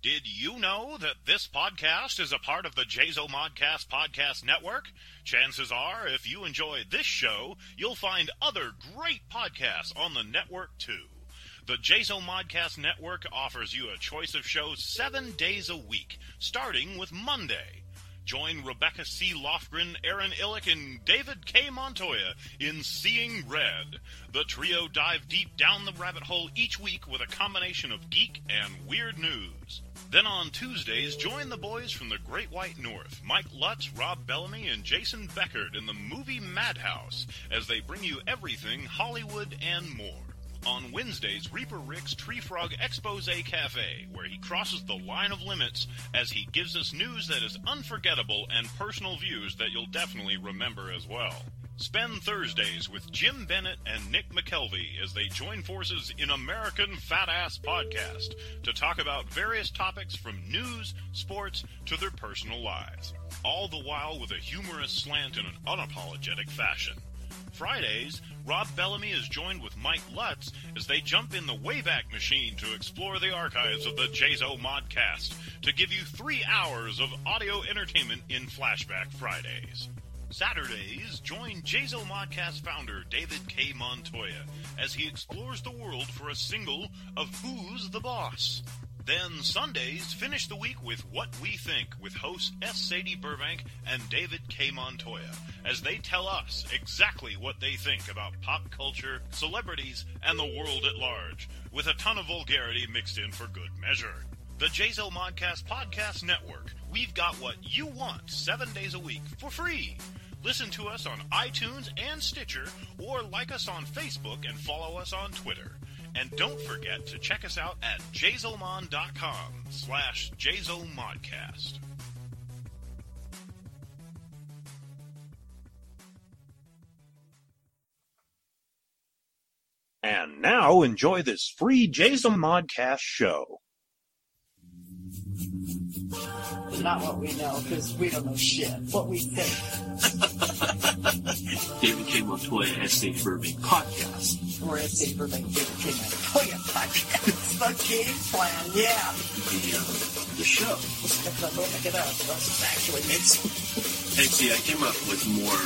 Did you know that this podcast is a part of the Jazo Modcast Podcast Network? Chances are, if you enjoy this show, you'll find other great podcasts on the network too. The Jazo Modcast Network offers you a choice of shows seven days a week, starting with Monday. Join Rebecca C. Lofgren, Aaron Illick, and David K. Montoya in Seeing Red. The trio dive deep down the rabbit hole each week with a combination of geek and weird news. Then on Tuesdays, join the boys from the Great White North, Mike Lutz, Rob Bellamy, and Jason Beckert in the movie Madhouse, as they bring you everything Hollywood and more. On Wednesdays, Reaper Rick's Tree Frog Expose Cafe, where he crosses the line of limits as he gives us news that is unforgettable and personal views that you'll definitely remember as well. Spend Thursdays with Jim Bennett and Nick McKelvey as they join forces in American Fat Ass Podcast to talk about various topics from news, sports, to their personal lives. All the while with a humorous slant in an unapologetic fashion. Fridays, Rob Bellamy is joined with Mike Lutz as they jump in the Wayback Machine to explore the archives of the Jazo Modcast to give you three hours of audio entertainment in Flashback Fridays. Saturdays, join Jazo Modcast founder David K. Montoya as he explores the world for a single of Who's the Boss. Then Sundays, finish the week with What We Think with hosts S. Sadie Burbank and David K. Montoya as they tell us exactly what they think about pop culture, celebrities, and the world at large, with a ton of vulgarity mixed in for good measure. The Jazo Modcast Podcast Network. We've got what you want seven days a week for free. Listen to us on iTunes and Stitcher, or like us on Facebook and follow us on Twitter. And don't forget to check us out at jazomon.com slash jazomodcast. And now enjoy this free Jason Modcast show. Not what we know, because we don't know shit. What we think. David K. Montoya, S.A. Burbank podcast. Or as Dave Burbank, David K. Montoya podcast. the game plan, yeah. The, uh, the show. Don't look it up. That's actually It's, actually, I came up with more.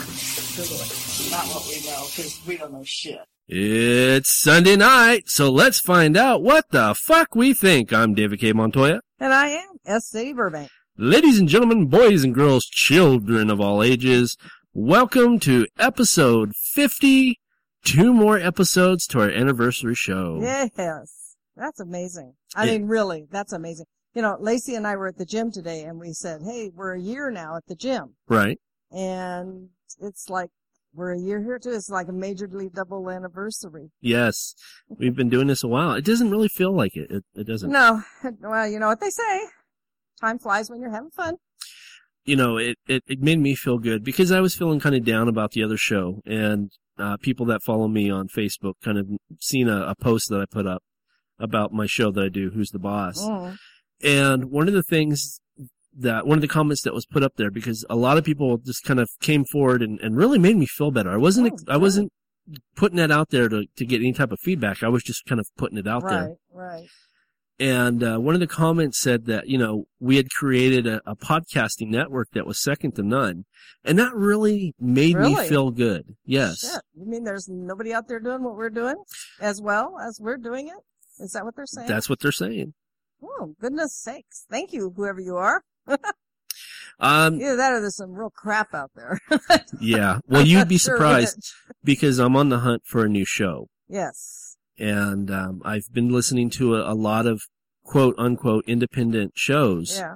Not what we know, because we don't know shit. It's Sunday night, so let's find out what the fuck we think. I'm David K. Montoya. And I am S.C. Burbank. Ladies and gentlemen, boys and girls, children of all ages, welcome to episode 50. Two more episodes to our anniversary show. Yes. That's amazing. I Yeah. mean, really, that's amazing. You know, Lacey and I were at the gym today and we said, Hey, we're a year now at the gym. Right? And it's like, we're a year here too. It's like a majorly double anniversary. Yes. We've been doing this a while. It doesn't really feel like it. It, it doesn't. No, well, you know what they say. Time flies when you're having fun. you know, it, it, it made me feel good because I was feeling kind of down about the other show and, uh, people that follow me on Facebook kind of seen a, a post that I put up about my show that I do, Who's the Boss. Mm. And one of the things that, one of the comments that was put up there because a lot of people just kind of came forward and, and really made me feel better. I wasn't, Oh, I wasn't putting that out there to, to get any type of feedback. I was just kind of putting it out there. Right, right. And uh, one of the comments said that you know we had created a, a podcasting network that was second to none, and that really made me feel good. Yes, Shit. You mean there's nobody out there doing what we're doing as well as we're doing it? Is that what they're saying? that's what they're saying. Oh, goodness sakes. Thank you, whoever you are. Um, Either that or there's some real crap out there. yeah. Well, you'd be surprised because I'm on the hunt for a new show, Yes. And um, I've been listening to a, a lot of quote unquote independent shows. Yeah.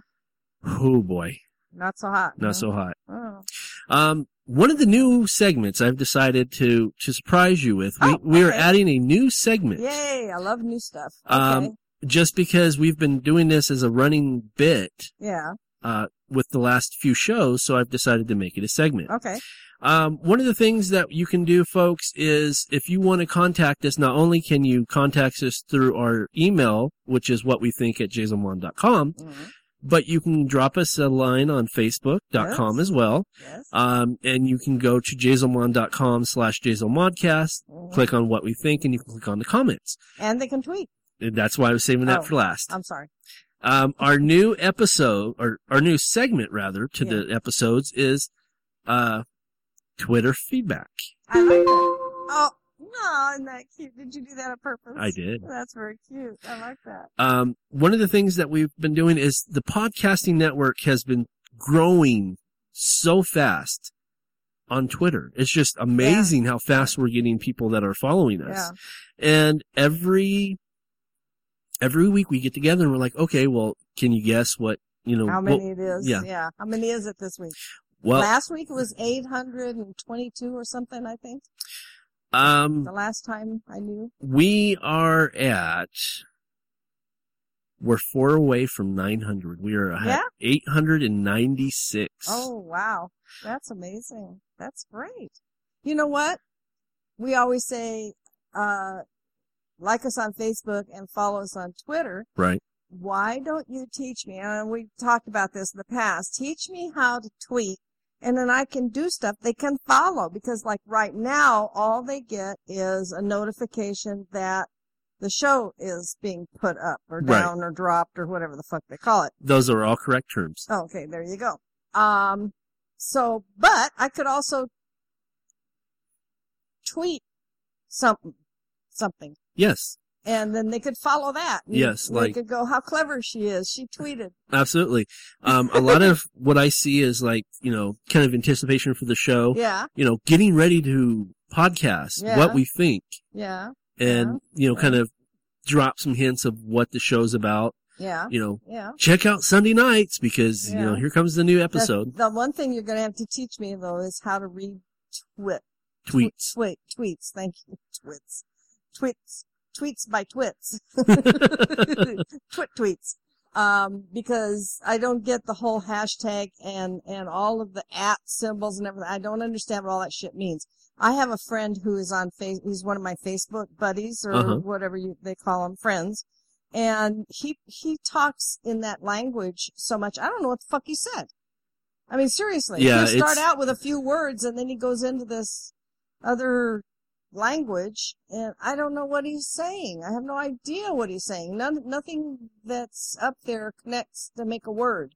Oh boy, Not so hot. not so hot. Oh. Um, one of the new segments I've decided to to surprise you with. We Oh, we are adding a new segment. Yay. I love new stuff. Okay. Um, just because we've been doing this as a running bit yeah. uh, with the last few shows, so I've decided to make it a segment. Okay. Um, one of the things that you can do, folks, is if you want to contact us, not only can you contact us through our email, which is what we think at jasonwan.com, Mhm. but you can drop us a line on facebook.com Yes. as well. Yes. Um, and you can go to jasonwan.com slash jasonmodcast, Mhm. click on what we think, and you can click on the comments. And they can tweet. And that's why I was saving that Oh, for last. I'm sorry. Um, our new episode, or our new segment rather, to the episodes is, uh, Twitter feedback. I like that. Oh, no, isn't that cute? Did you do that on purpose? I did. That's very cute. I like that. Um, one of the things that we've been doing is the podcasting network has been growing so fast on Twitter. It's just amazing how fast we're getting people that are following us. Yeah. And every, every week we get together and we're like, okay, well, can you guess what, you know, How what- many it is? yeah. Yeah. How many is it this week? well, last week it was 822 or something, I think. um, The last time I knew. we are at, we're four away from 900. We are at Yeah? 896. Oh, wow. That's amazing. That's great. You know what? We always say, uh, like us on Facebook and follow us on Twitter. Right. Why don't you teach me? And we talked about this in the past. Teach me how to tweet and then I can do stuff they can follow because like right now, all they get is a notification that the show is being put up or Right. down or dropped or whatever the fuck they call it. Those are all correct terms. Okay, there you go. Um, so, but I could also tweet something, something, Yes, and then they could follow that. Yes, they like- could go, how clever she is. She tweeted. absolutely. Um, a lot of what I see is like, you know, kind of anticipation for the show, Yeah, you know, getting ready to podcast Yeah. what we think yeah, and, you know, yeah. kind of drop some hints of what the show's about, yeah, you know, yeah. check out Sunday nights because, you know, here comes the new episode. The, one thing you're going to have to teach me though is how to read twit, Tweets. tweet, tweets. Thank you. Twits, tweets, tweets by twits. twit tweets. Um, because I don't get the whole hashtag and, and all of the at symbols and everything. I don't understand what all that shit means. I have a friend who is on face, he's one of my Facebook buddies or Uh-huh. whatever you, they call them, friends. And he, he talks in that language so much. I don't know what the fuck he said. I mean, seriously. Yeah, He'll start out with a few words and then he goes into this other language and I don't know what he's saying. I have no idea what he's saying. None, nothing that's up there connects to make a word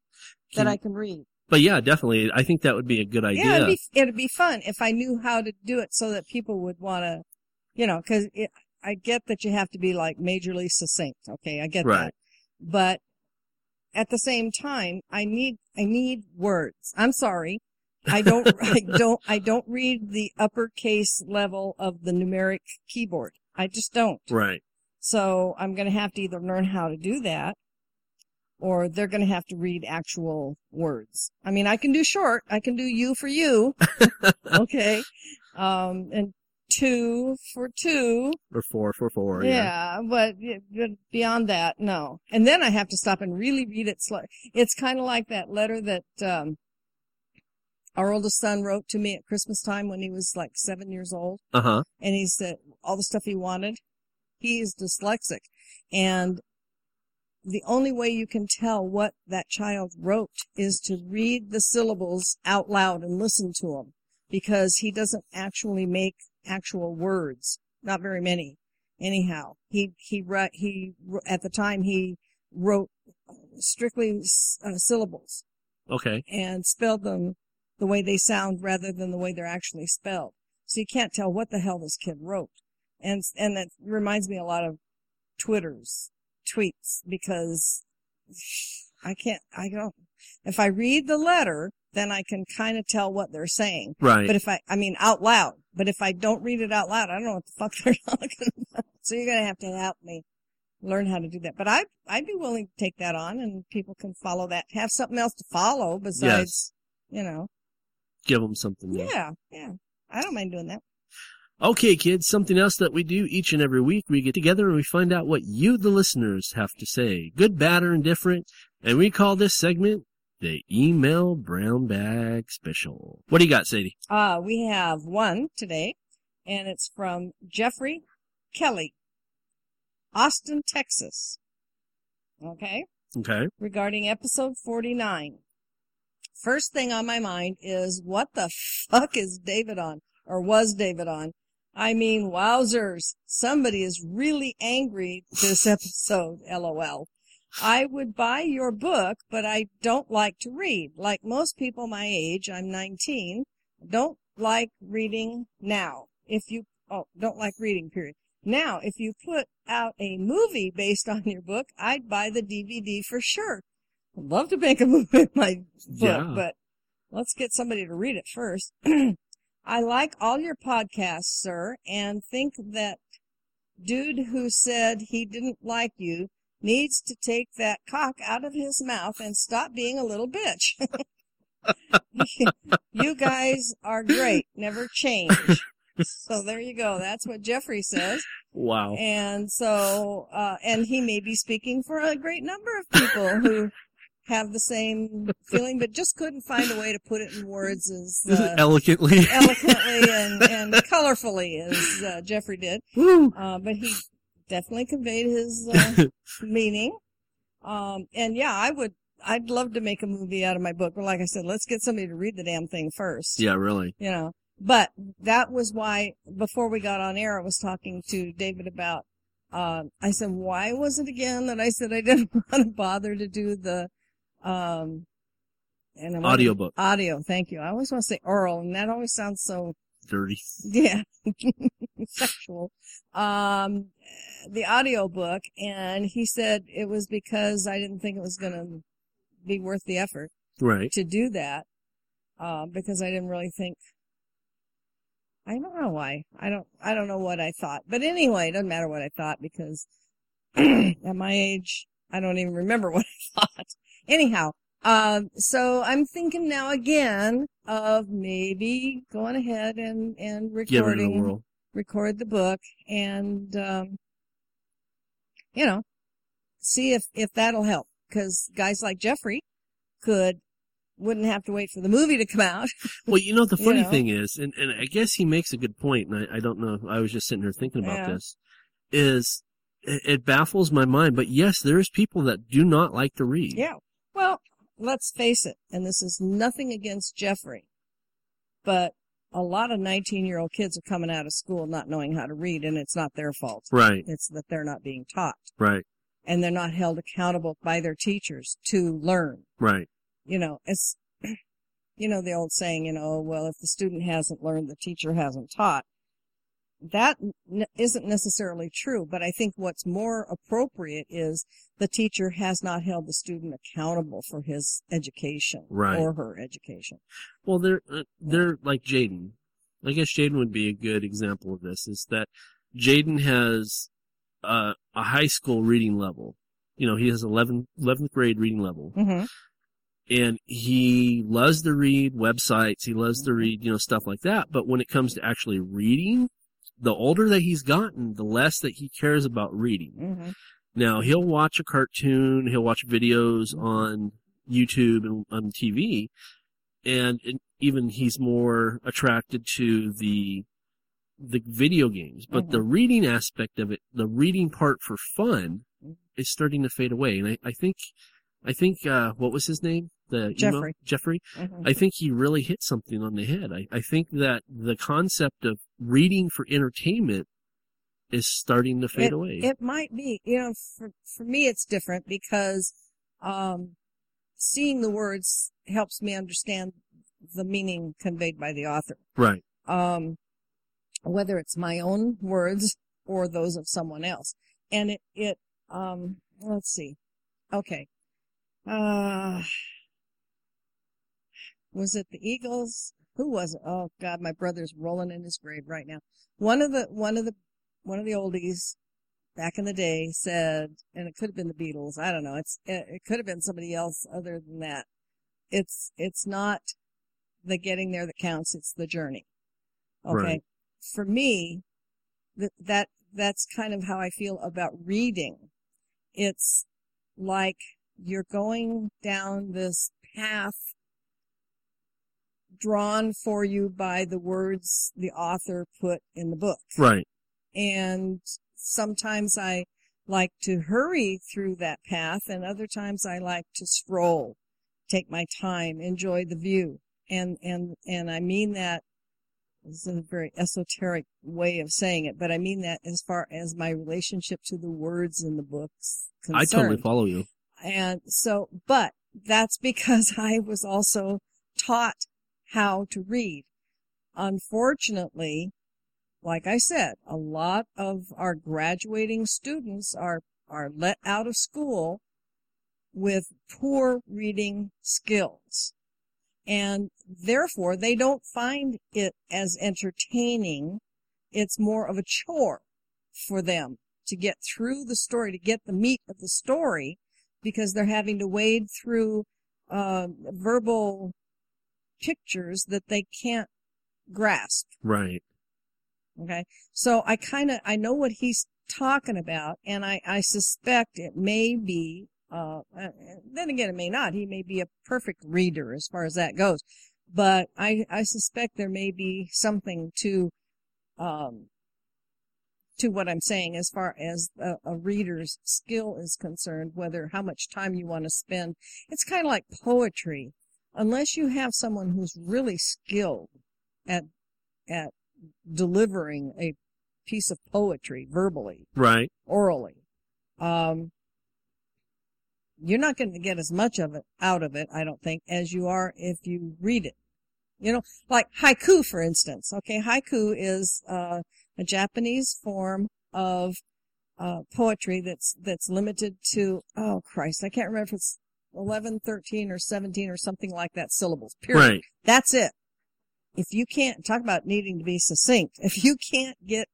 that Can- I can read. But yeah, definitely. I think that would be a good idea. Yeah, it'd be, it'd be fun if I knew how to do it so that people would want to, you know, cause it, I get that you have to be like majorly succinct. Okay. I get Right. that. But at the same time, I need, I need words. I'm sorry. I don't, I don't, I don't read the uppercase level of the numeric keyboard. I just don't. right. So I'm going to have to either learn how to do that or they're going to have to read actual words. I mean, I can do short. I can do you for you. okay. Um, and two for two. Or four for four. Yeah. But, but beyond that, no. And then I have to stop and really read it slow. It's kind of like that letter that, um, our oldest son wrote to me at Christmas time when he was like seven years old Uh huh. and he said all the stuff he wanted. He is dyslexic and the only way you can tell what that child wrote is to read the syllables out loud and listen to them because he doesn't actually make actual words. Not very many. Anyhow, he, he, wrote, he, at the time he wrote strictly uh, syllables Okay. and spelled them the way they sound rather than the way they're actually spelled. So you can't tell what the hell this kid wrote. And, and that reminds me a lot of Twitter's tweets because I can't, I don't, if I read the letter, then I can kind of tell what they're saying. Right. But if I, I mean out loud, but if I don't read it out loud, I don't know what the fuck they're talking about. So you're going to have to help me learn how to do that. But I, I'd be willing to take that on and people can follow that, have something else to follow besides, you know, Give them something. yeah, yeah. I don't mind doing that. Okay, kids, something else that we do each and every week, we get together and we find out what you, the listeners, have to say. Good, bad, or indifferent. And we call this segment the Email Brown Bag Special. What do you got, Sadie? Uh, we have one today and it's from Jeffrey Kelly, Austin, Texas. Okay. Okay. regarding episode 49. First thing on my mind is what the fuck is David on? Or was David on? I mean, wowzers. Somebody is really angry this episode, lol. I would buy your book, but I don't like to read. Like most people my age, I'm 19, don't like reading now. If you, oh, don't like reading, period. Now, if you put out a movie based on your book, I'd buy the DVD for sure. I'd love to make a movie of my book, Yeah. but let's get somebody to read it first. I like all your podcasts, sir, and think that dude who said he didn't like you needs to take that cock out of his mouth and stop being a little bitch. you guys are great. Never change. So there you go. That's what Jeffrey says. Wow. And so, uh, and he may be speaking for a great number of people who have the same feeling, but just couldn't find a way to put it in words as uh, Elegantly. eloquently and, and colorfully as uh, Jeffrey did. Uh, but he definitely conveyed his uh, meaning. Um, and yeah, I would, I'd love to make a movie out of my book. But like I said, let's get somebody to read the damn thing first. Yeah, really. You know, but that was why before we got on air, I was talking to David about, uh, I said, why was it again that I said I didn't want to bother to do the, um, and I'm Audiobook. Audio. Thank you. I always want to say oral and that always sounds so Dirty. yeah. Sexual. Um, the audio book and he said it was because I didn't think it was going to be worth the effort Right. to do that. Uh, because I didn't really think, I don't know why. I don't, I don't know what I thought. But anyway, it doesn't matter what I thought because at my age, I don't even remember what I thought. Anyhow, um, so I'm thinking now again of maybe going ahead and, and Give it a recording whirl. record the book and um you know see if if that'll help because guys like jeffrey could wouldn't have to wait for the movie to come out Well, you know, the You funny know. thing is, and, and I guess he makes a good point, and I, I don't know, I was just sitting here thinking about Yeah. this, is it, it baffles my mind, but yes, there's people that do not like to read. yeah well let's face it and this is nothing against jeffrey but a lot of 19 year old kids are coming out of school not knowing how to read and it's not their fault. Right, it's that they're not being taught. Right, and they're not held accountable by their teachers to learn. Right. you know, it's, you know, the old saying, you know, well, if the student hasn't learned, the teacher hasn't taught. That n- isn't necessarily true, but I think what's more appropriate is the teacher has not held the student accountable for his education Right. or her education. Well, they're, uh, they're like Jaden. I guess Jaden would be a good example of this, is that Jaden has uh, a high school reading level. You know, he has 11th, 11th grade reading level. Mm-hmm. and he loves to read websites. He loves to read, you know, stuff like that. But when it comes to actually reading, the older that he's gotten, the less that he cares about reading. Mm-hmm. Now he'll watch a cartoon, he'll watch videos on YouTube and on TV, and, even he's more attracted to the the video games. But the reading aspect of it, the reading part for fun, is starting to fade away. And I, I think, I think, uh, what was his name? The Jeffrey. Jeffrey. Mm-hmm. I think he really hit something on the head. I, I think that the concept of reading for entertainment is starting to fade it, away. It might be, you know, for, for me it's different because, um, seeing the words helps me understand the meaning conveyed by the author. right. um, whether it's my own words or those of someone else. And it, it, um, let's see. Okay. Uh, was it the Eagles? Who was it? Oh God, my brother's rolling in his grave right now. One of the, one of the, one of the oldies back in the day said, and it could have been the Beatles. I don't know. It's, it, it could have been somebody else other than that. It's, it's not the getting there that counts. It's the journey. Okay. Right. For me, that, that, that's kind of how I feel about reading. It's like you're going down this path drawn for you by the words the author put in the book. Right. And sometimes I like to hurry through that path and other times I like to stroll, take my time, enjoy the view. And, and, and I mean that this is a very esoteric way of saying it, but I mean that as far as my relationship to the words in the books I concerned. totally follow you. And so, but that's because I was also taught how to read. Unfortunately, like I said, a lot of our graduating students are, are let out of school with poor reading skills. And therefore they don't find it as entertaining. It's more of a chore for them to get through the story, to get the meat of the story, because they're having to wade through uh, verbal pictures that they can't grasp. Right. Okay. So I kind of, I know what he's talking about and I, I suspect it may be, uh, uh, then again, it may not. He may be a perfect reader as far as that goes, but I, I suspect there may be something to, um, to what I'm saying as far as a, a reader's skill is concerned, whether how much time you want to spend. It's kind of like poetry. Unless you have someone who's really skilled at, at delivering a piece of poetry verbally, Right. orally, um, you're not going to get as much of it out of it, I don't think, as you are if you read it. You know, like haiku, for instance. Okay, haiku is uh, a Japanese form of uh, poetry that's that's limited to oh Christ, I can't remember if it's 11, 13, or 17 or something like that syllables. Period. Right. That's it. If you can't talk about needing to be succinct, if you can't get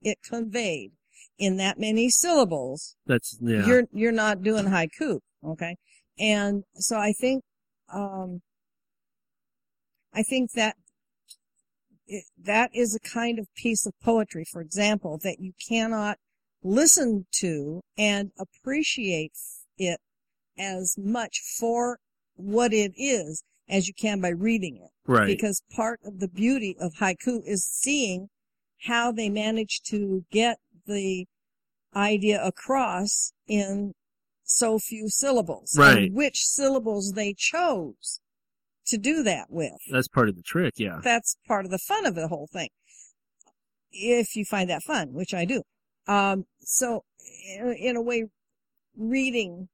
it conveyed in that many syllables, That's yeah. you're you're not doing haiku, okay? And so I think um I think that it, that is a kind of piece of poetry, for example, that you cannot listen to and appreciate it as much for what it is as you can by reading it right. because part of the beauty of haiku is seeing how they manage to get the idea across in so few syllables Right. and which syllables they chose to do that with. That's part of the trick. Yeah. That's part of the fun of the whole thing. If you find that fun, which I do. Um, so in, in a way, reading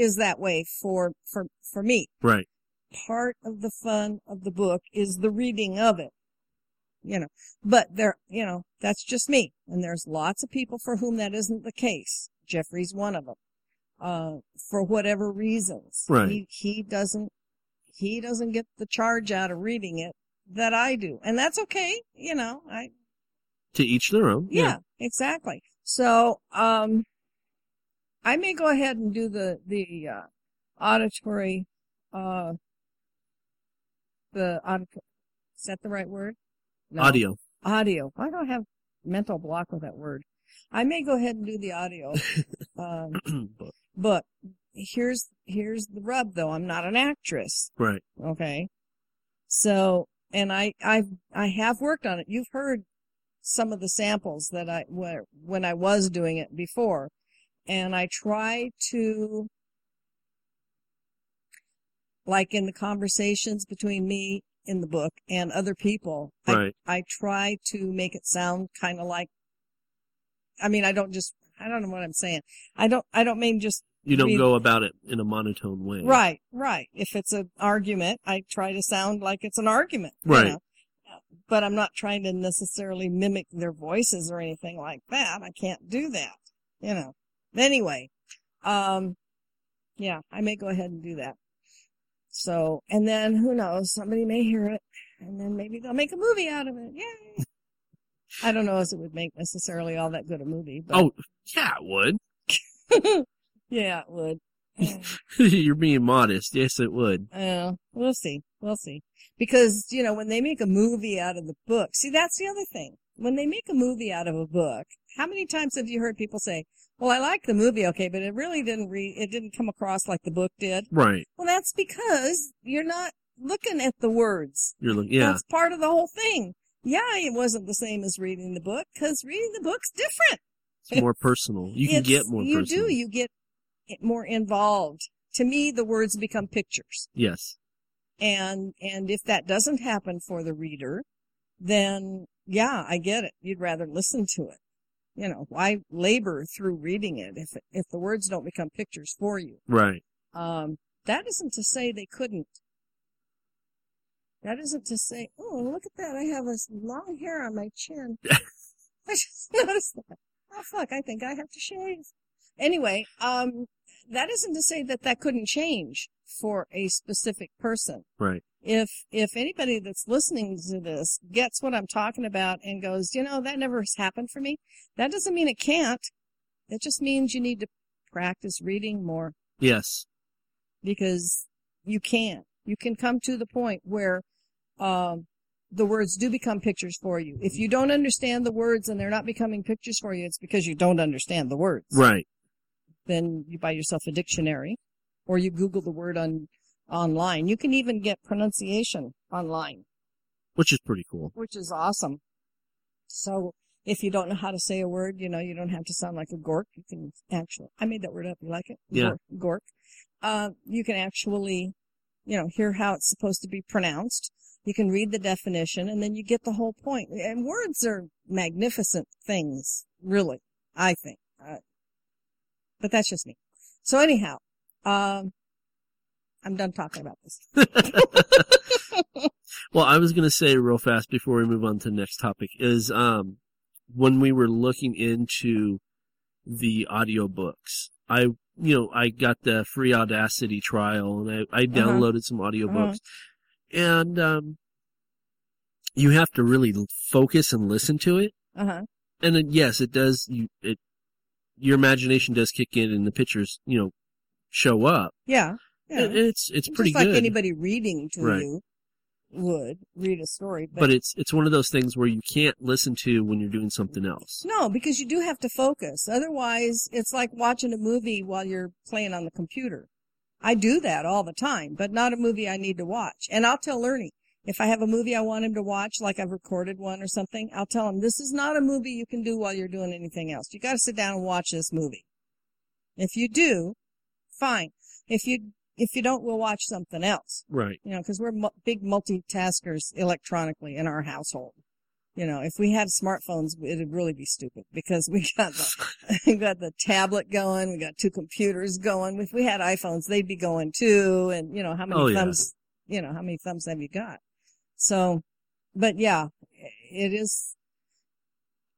is that way for, for, for me Right. part of the fun of the book is the reading of it. You know, but there, you know, that's just me. And there's lots of people for whom that isn't the case. Jeffrey's one of them. Uh, for whatever reasons. Right. He, he doesn't, he doesn't get the charge out of reading it that I do. And that's okay. You know, I, To each their own. yeah, exactly. So, um, I may go ahead and do the, the, uh, auditory, uh, the audit, is that the right word? No. Audio. Audio. I don't have mental block with that word. I may go ahead and do the audio. um, But- but here's, here's the rub though. I'm not an actress. right. Okay. So, and I, I, I have worked on it. You've heard some of the samples that I, where, when I was doing it before. And I try to, like in the conversations between me in the book and other people, I, Right. I try to make it sound kind of like, I mean, I don't just, I don't know what I'm saying. I don't, I don't mean just You don't read- go about it in a monotone way. Right, right. If it's an argument, I try to sound like it's an argument. you Right. know. But I'm not trying to necessarily mimic their voices or anything like that. I can't do that, you know. Anyway, um, yeah, I may go ahead and do that. So, and then who knows, somebody may hear it and then maybe they'll make a movie out of it. Yay! I don't know if it would make necessarily all that good a movie, but Oh, yeah, it would. yeah, it would. You're being modest. Yes, it would. Uh, we'll see. We'll see. Because, you know, when they make a movie out of the book, see, that's the other thing. When they make a movie out of a book, how many times have you heard people say, well, I like the movie, okay, but it really didn't read, it didn't come across like the book did? Right. Well, that's because you're not looking at the words. You're looking. Yeah. That's part of the whole thing. Yeah, it wasn't the same as reading the book, because reading the book's different. It's more personal. You can get more personal. You personal. do. You get more involved. To me, the words become pictures. Yes. And, and if that doesn't happen for the reader, then yeah, I get it. You'd rather listen to it. You know, why labor through reading it if if the words don't become pictures for you? Right. Um, that isn't to say they couldn't. That isn't to say, oh, look at that. I have this long hair on my chin. I just noticed that. Oh, fuck. I think I have to shave. Anyway, um, that isn't to say that that couldn't change for a specific person. Right. If, if anybody that's listening to this gets what I'm talking about and goes, you know, that never has happened for me, that doesn't mean it can't. It just means you need to practice reading more Yes. because you can. You can come to the point where um, the words do become pictures for you. If you don't understand the words and they're not becoming pictures for you, it's because you don't understand the words. Right. Then you buy yourself a dictionary or you Google the word on online. You can even get pronunciation online, Which is pretty cool. which is awesome. So if you don't know how to say a word, you know, you don't have to sound like a gork. You can actually, I made that word up. You like it? Yeah. Gork. gork. Uh, you can actually, you know, hear how it's supposed to be pronounced. You can read the definition and then you get the whole point. And words are magnificent things, really, I think. Uh, but that's just me. So anyhow, um, I'm done talking about this. Well, I was going to say real fast before we move on to the next topic is, um, when we were looking into the audiobooks, I, you know, I got the free Audacity trial and I, I Uh-huh. downloaded some audiobooks and, um, you have to really focus and listen to it. Uh huh. And then, yes, it does, you, it, your imagination does kick in and the pictures, you know, show up. Yeah. Yeah. And it's, it's pretty Just like good. anybody reading to Right. you would read a story. But, but it's, it's one of those things where you can't listen to when you're doing something else. no, because you do have to focus. Otherwise, it's like watching a movie while you're playing on the computer. I do that all the time, but not a movie I need to watch. And I'll tell Ernie, if I have a movie I want him to watch, like I've recorded one or something, I'll tell him, this is not a movie you can do while you're doing anything else. You gotta sit down and watch this movie. If you do, fine. If you, if you don't, we'll watch something else. Right. you know, because we're mu- big multitaskers electronically in our household. You know, if we had smartphones, it'd really be stupid because we got the we got the tablet going, we got two computers going. If we had iPhones, they'd be going too. And you know, how many Oh, yeah. thumbs? You know, how many thumbs have you got? So, but yeah, it is.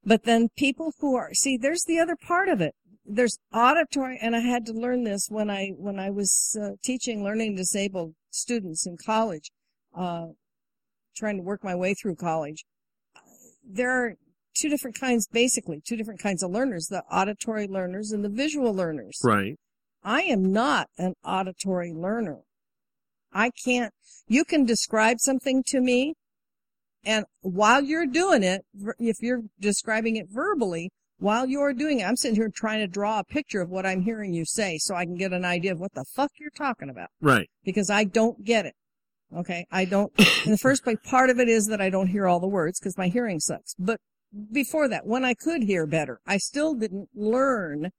But then people who are see, there's the other part of it. There's auditory, and I had to learn this when I when I was uh, teaching learning disabled students in college, uh, trying to work my way through college. There are two different kinds, basically two different kinds of learners: the auditory learners and the visual learners. Right. I am not an auditory learner. I can't, you can describe something to me and while you're doing it, if you're describing it verbally, while you're doing it, I'm sitting here trying to draw a picture of what I'm hearing you say so I can get an idea of what the fuck you're talking about Right. because I don't get it. Okay. I don't, in the first place, part of it is that I don't hear all the words because my hearing sucks. But before that, when I could hear better, I still didn't learn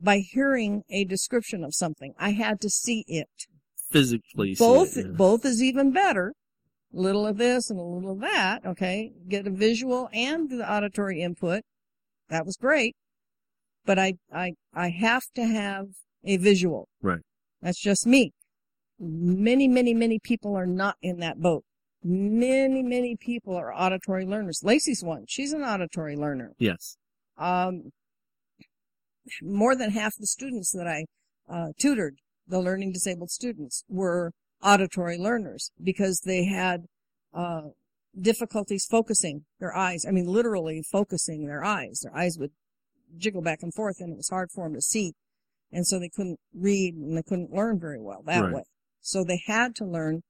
by hearing a description of something. I had to see it. Physically. see Both, it, yeah. both is even better. A little of this and a little of that. Okay. Get a visual and the auditory input. That was great. But I, I, I have to have a visual. Right. That's just me. Many, many, many people are not in that boat. Many, many people are auditory learners. Lacey's one. She's an auditory learner. Yes. Um, more than half the students that I uh, tutored, the learning disabled students, were auditory learners because they had uh, difficulties focusing their eyes. I mean, literally focusing their eyes. Their eyes would jiggle back and forth, and it was hard for them to see, and so they couldn't read and they couldn't learn very well that Right. way. So they had to learn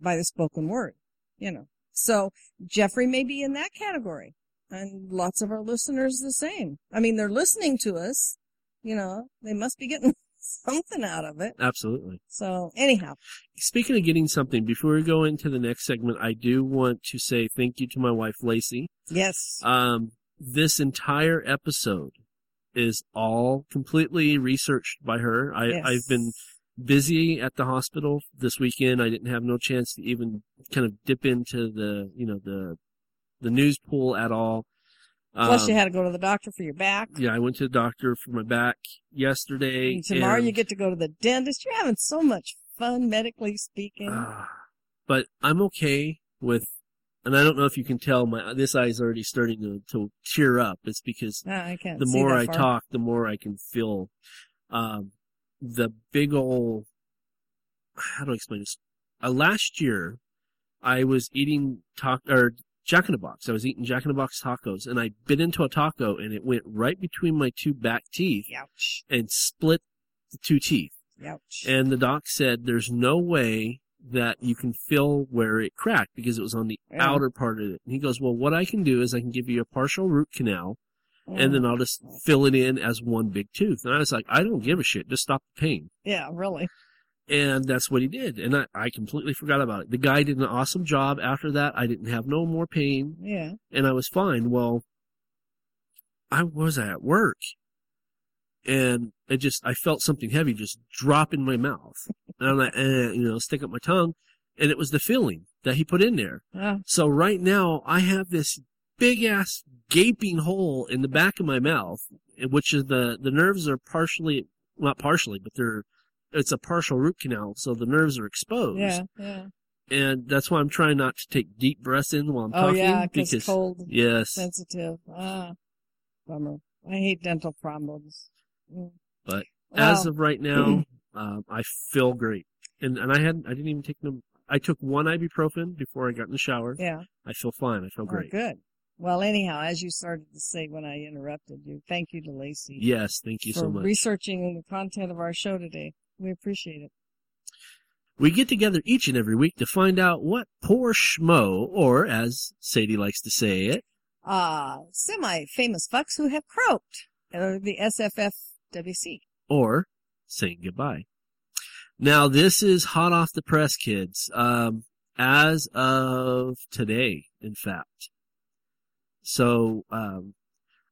by the spoken word, you know. So Jeffrey may be in that category and lots of our listeners the same. I mean, they're listening to us, you know, they must be getting something out of it. Absolutely. So anyhow, Speaking of getting something, before we go into the next segment, I do want to say thank you to my wife, Lacey. yes, Um, this entire episode is all completely researched by her. I, yes. I've been busy at the hospital this weekend. I didn't have no chance to even kind of dip into the, you know, the, the news pool at all. Plus, Um, you had to go to the doctor for your back. Yeah, I went to the doctor for my back yesterday. And tomorrow and- you get to go to the dentist. You're having so much fun, medically speaking. Ah, but I'm okay with, and I don't know if you can tell my this eye is already starting to, to tear up. It's because can't the more I talk, the more I can feel um, the big old, How do I explain this? Uh, last year, I was eating talk or Jack in the Box. I was eating Jack in the Box tacos, and I bit into a taco, and it went right between my two back teeth Ouch. and split the two teeth. Ouch. And the doc said there's no way that you can feel where it cracked because it was on the Yeah. outer part of it. And he goes, well, what I can do is I can give you a partial root canal and then Mm. I'll just fill it in as one big tooth. And I was like, I don't give a shit. Just stop the pain. Yeah, really. And that's what he did. And I, I completely forgot about it. The guy did an awesome job after that. I didn't have no more pain Yeah. and I was fine. Well, I was at work and it just, I felt something heavy just drop in my mouth. And I'm like, eh, you know, stick up my tongue. And it was the filling that he put in there. Ah, So right now I have this big ass gaping hole in the back of my mouth, which is the, the nerves are partially, not partially, but they're, it's a partial root canal. So the nerves are exposed. yeah, yeah. And that's why I'm trying not to take deep breaths in while I'm Oh talking. yeah, because cold, yes. sensitive. Ah, bummer. I hate dental problems. Mm. But as of right now, um, I feel great. And and I had I didn't even take them. I took one ibuprofen before I got in the shower. yeah, I feel fine. I feel oh, great. good. Well, anyhow, as you started to say when I interrupted you, thank you to Lacey Yes, thank you so much. For researching the content of our show today. We appreciate it. we get together each and every week to find out what poor schmo, or as Sadie likes to say it, Uh, semi-famous fucks who have croaked, or the SFFWC. or saying goodbye. Now this is hot off the press, kids. Um, as of today, in fact. So, um,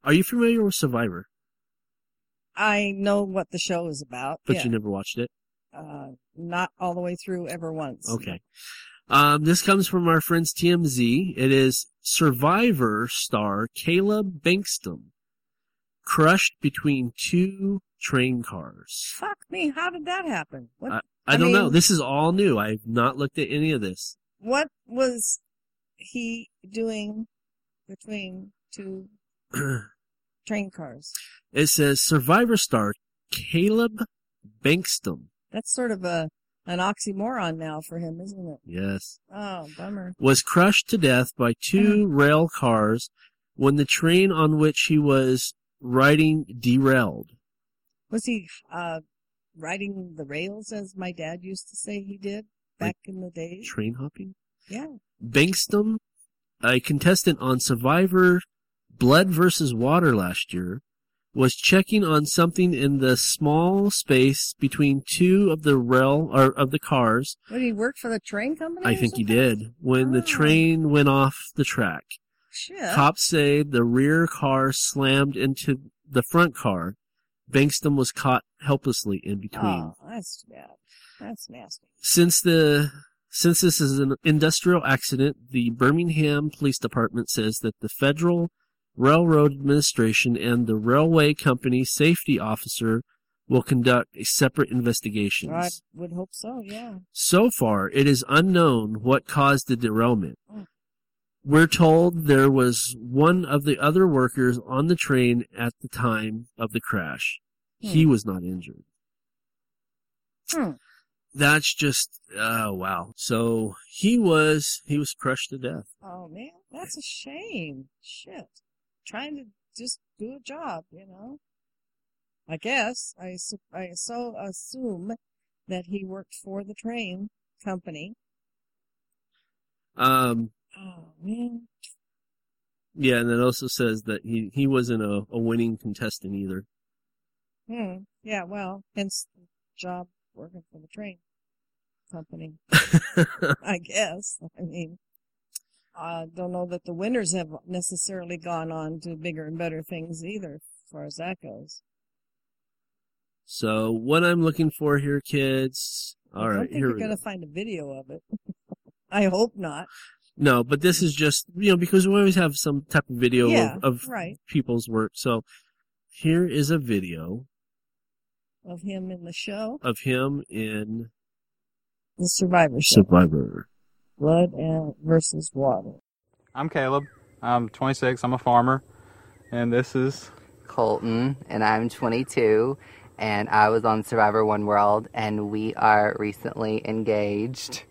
are you familiar with Survivor? I know what the show is about, But yeah. you never watched it. uh, not all the way through ever once. Okay. Um, this comes from our friends TMZ. It is Survivor star Caleb Bankston crushed between two train cars. Fuck me, how did that happen? What I I don't know. This is all new. I've not looked at any of this. what was he doing between two train cars? it says Survivor star Caleb Bankston. That's sort of a an oxymoron now for him, isn't it? Yes. Oh, bummer. Was crushed to death by two rail cars when the train on which he was riding derailed. Was he uh riding the rails as my dad used to say he did back in the days? Train hopping? Yeah. Bankston, a contestant on Survivor Blood versus Water last year, was checking on something in the small space between two of the rail or of the cars. What did he work for the train company? I think he did when the Oh. train went off the track. Shit. Cops say the rear car slammed into the front car. Bankston was caught helplessly in between. Oh, that's bad. That's nasty. Since the since this is an industrial accident, the Birmingham Police Department says that the Federal Railroad Administration and the railway company safety officer will conduct a separate investigations. I would hope so. Yeah. So far, it is unknown what caused the derailment. Mm. We're told there was one of the other workers on the train at the time of the crash. He was not injured. Hmm. That's just, oh wow. So he was, he was crushed to death. Oh man, that's a shame. Shit. Trying to just do a job, you know. I guess I I so assume that he worked for the train company. Um, Oh man. yeah, and it also says that he, he wasn't a, a winning contestant either. Hmm. Yeah. Well, hence the job working for the train company. I guess. I mean, I don't know that the winners have necessarily gone on to bigger and better things either, as far as that goes. so what I'm looking for here, kids. All I don't right, think you're gonna go. find a video of it. I hope not. No, but this is just you know because we always have some type of video Yeah, of, of right. people's work. So here is a video Of him in the show, of him in the Survivor Show, Survivor. Blood and versus Water. I'm Caleb. I'm 26. I'm a farmer, and this is Colton, and I'm 22, and I was on Survivor One World, and we are recently engaged.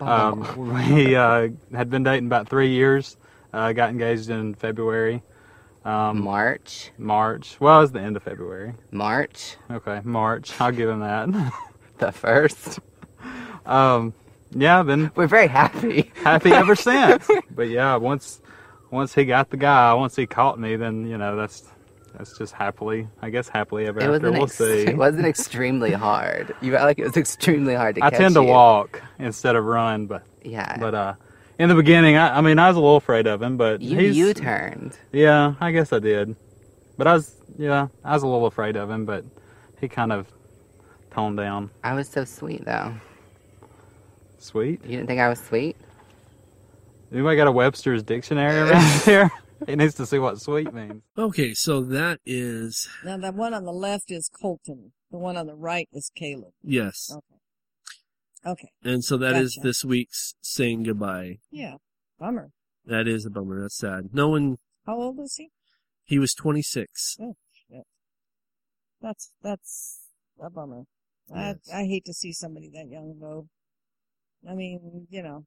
um, we uh, had been dating about three years. Uh, got engaged in February, um, March, March. Well, it was the end of February. March, Okay, March. I'll give him that. the first. um, yeah, been We're very happy. happy ever since. But yeah, once once he got the guy, once he caught me, then you know that's that's just happily, I guess happily ever It after. We'll Ex- see. it wasn't extremely hard. You felt like it was extremely hard to catch. I tend to you. walk instead of run, but Yeah. but uh, in the beginning, I, I mean, I was a little afraid of him, but you you turned. yeah, I guess I did, but I was yeah, I was a little afraid of him, but he kind of toned down. I was so sweet though. Sweet. You didn't think I was sweet? Anybody got a Webster's dictionary around here? He needs to see what sweet means. Okay, so that is Now, the one on the left is Colton. The one on the right is Caleb. yes, Okay. Okay. and so that is Gotcha. this week's saying goodbye. Yeah. Bummer. That is a bummer. That's sad. No one. How old is he? He was 26. Oh, shit. That's, that's a bummer. Yes. I, I hate to see somebody that young go. I mean, you know,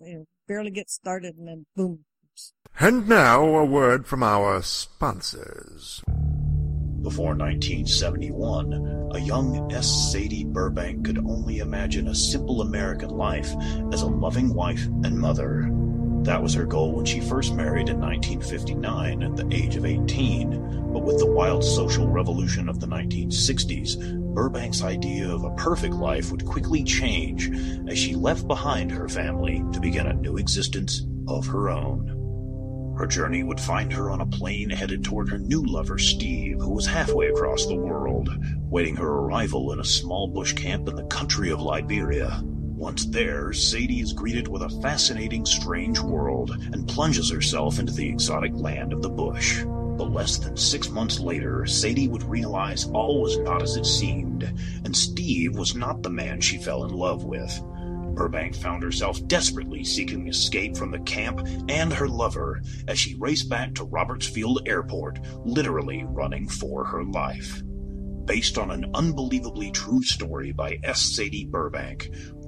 they barely get started and then boom. And now a word from our sponsors. Before 1971, a young S. Sadie Burbank could only imagine a simple American life as a loving wife and mother. That was her goal when she first married in 1959 at the age of 18. But with the wild social revolution of the 1960s, Burbank's idea of a perfect life would quickly change as she left behind her family to begin a new existence of her own. Her journey would find her on a plane headed toward her new lover, Steve, who was halfway across the world, waiting her arrival in a small bush camp in the country of Liberia. Once there, Sadie is greeted with a fascinating, strange world and plunges herself into the exotic land of the bush. But less than six months later, Sadie would realize all was not as it seemed, and Steve was not the man she fell in love with. Burbank found herself desperately seeking escape from the camp and her lover as she raced back to Robertsfield Airport, literally running for her life. Based on an unbelievably true story by S. Sadie Burbank,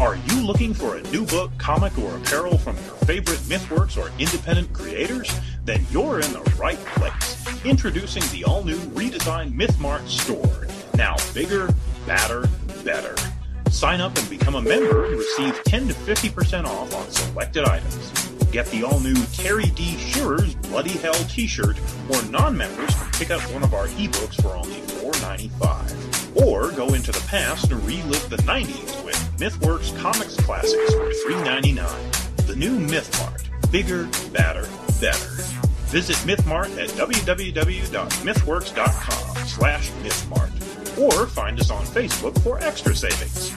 Are you looking for a new book, comic, or apparel from your favorite MythWorks or independent creators? Then you're in the right place. Introducing the all new redesigned MythMart store. Now bigger, badder, better. Sign up and become a member and receive 10 to 50% off on selected items. Get the all new Terry D. Shearer's Bloody Hell t shirt, or non members can pick up one of our ebooks for only $4.95. Or go into the past and relive the 90s with MythWorks Comics Classics for $3.99. The new MythMart. Bigger, badder, better. Visit MythMart at www.mythworks.com slash MythMart. Or find us on Facebook for extra savings.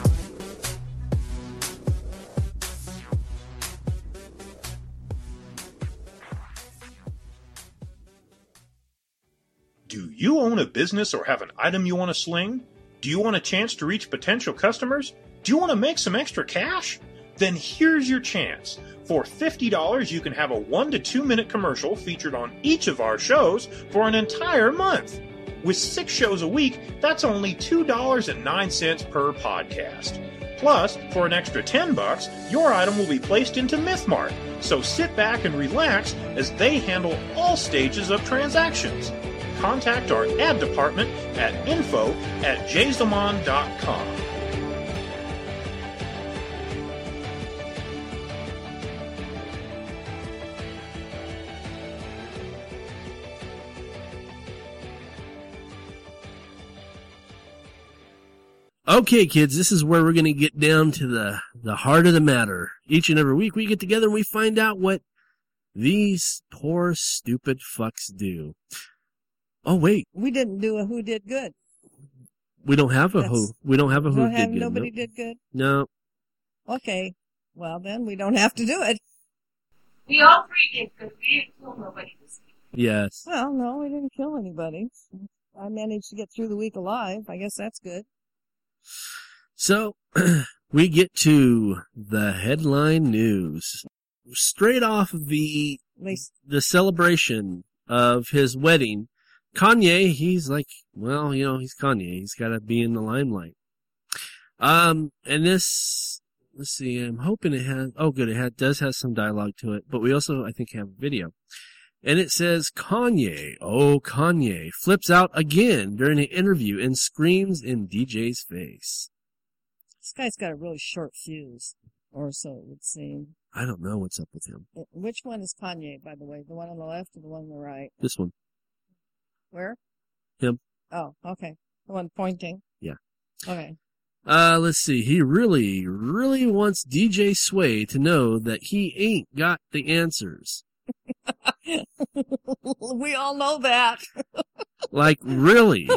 Do you own a business or have an item you want to sling? Do you want a chance to reach potential customers? Do you want to make some extra cash? Then here's your chance. For $50, you can have a one to two minute commercial featured on each of our shows for an entire month. With six shows a week, that's only $2.09 per podcast. Plus, for an extra 10 bucks, your item will be placed into MythMart. So sit back and relax as they handle all stages of transactions contact our ad department at info at jazamon.com. Okay, kids, this is where we're going to get down to the, the heart of the matter. Each and every week we get together and we find out what these poor, stupid fucks do. Oh wait, We didn't do a who did good. we don't have a That's- who. We don't have a who don't did have good. nobody no. did good. No. Okay. Well, then we don't have to do it. We all three did because we didn't kill nobody this week. Yes. Well, no, we didn't kill anybody. I managed to get through the week alive. I guess that's good. So we get to the headline news. Straight off the At the celebration of his wedding, Kanye, he's like, well, you know, he's Kanye. He's got to be in the limelight. Um, and this, let's see, I'm hoping it has, oh good, it had, does have some dialogue to it, but we also, I think, have a video. And it says, Kanye, oh Kanye, flips out again during an interview and screams in DJ's face. this guy's got a really short fuse, or so it would seem. I don't know what's up with him. Which one is Kanye, by the way? The one on the left or the one on the right? This one. Where? Him. Oh, okay. The one pointing. Yeah. Okay. Uh, let's see. He really, really wants DJ Sway to know that he ain't got the answers. we all know that. Like, really,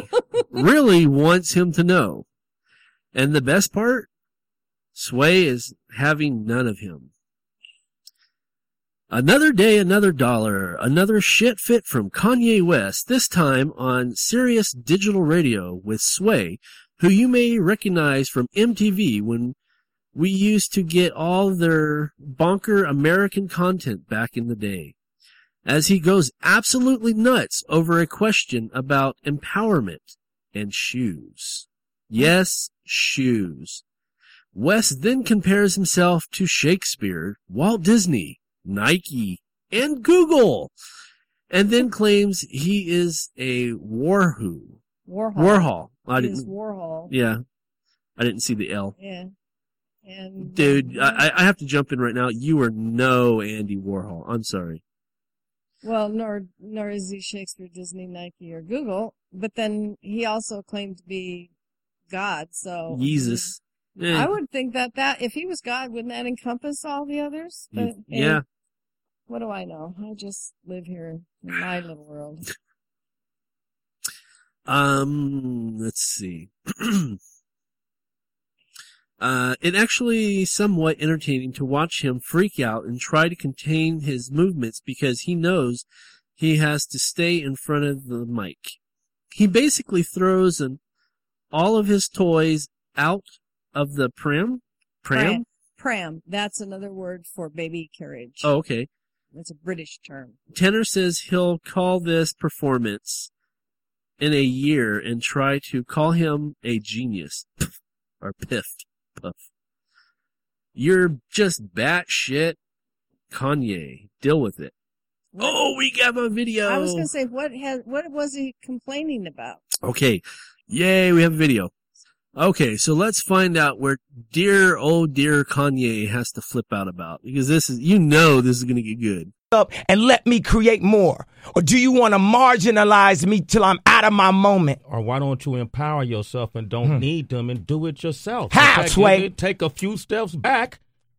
really wants him to know. And the best part? Sway is having none of him. Another day, another dollar, another shit fit from Kanye West, this time on Sirius Digital Radio with Sway, who you may recognize from MTV when we used to get all their bonker American content back in the day. As he goes absolutely nuts over a question about empowerment and shoes. Yes, shoes. West then compares himself to Shakespeare, Walt Disney, Nike, and Google, and then claims he is a warwho. Warhol. Warhol. I didn't. Warhol. Yeah, I didn't see the L. Yeah. And Dude, I, I have to jump in right now. You are no Andy Warhol. I'm sorry. Well, nor nor is he Shakespeare, Disney, Nike, or Google. But then he also claimed to be God. So Jesus. Eh, I would think that that if he was God, wouldn't that encompass all the others? But, yeah. What do I know? I just live here in my little world. Um, let's see. uh, it actually somewhat entertaining to watch him freak out and try to contain his movements because he knows he has to stay in front of the mic. He basically throws an, all of his toys out of the pram. Pram? Pram. That's another word for baby carriage. Oh, okay. It's a British term. Tenor says he'll call this performance in a year and try to call him a genius. or piff. Puff. You're just batshit Kanye. Deal with it. Oh, we got a video. I was going to say, what has, what was he complaining about? Okay. Yay, we have a video. Okay, so let's find out where dear, oh dear Kanye has to flip out about. Because this is, you know this is gonna get good. up and let me create more? Or do you want to marginalize me till I'm out of my moment? Or why don't you empower yourself and don't need them and do it yourself? Hmm. How, In Sway? Take a few steps back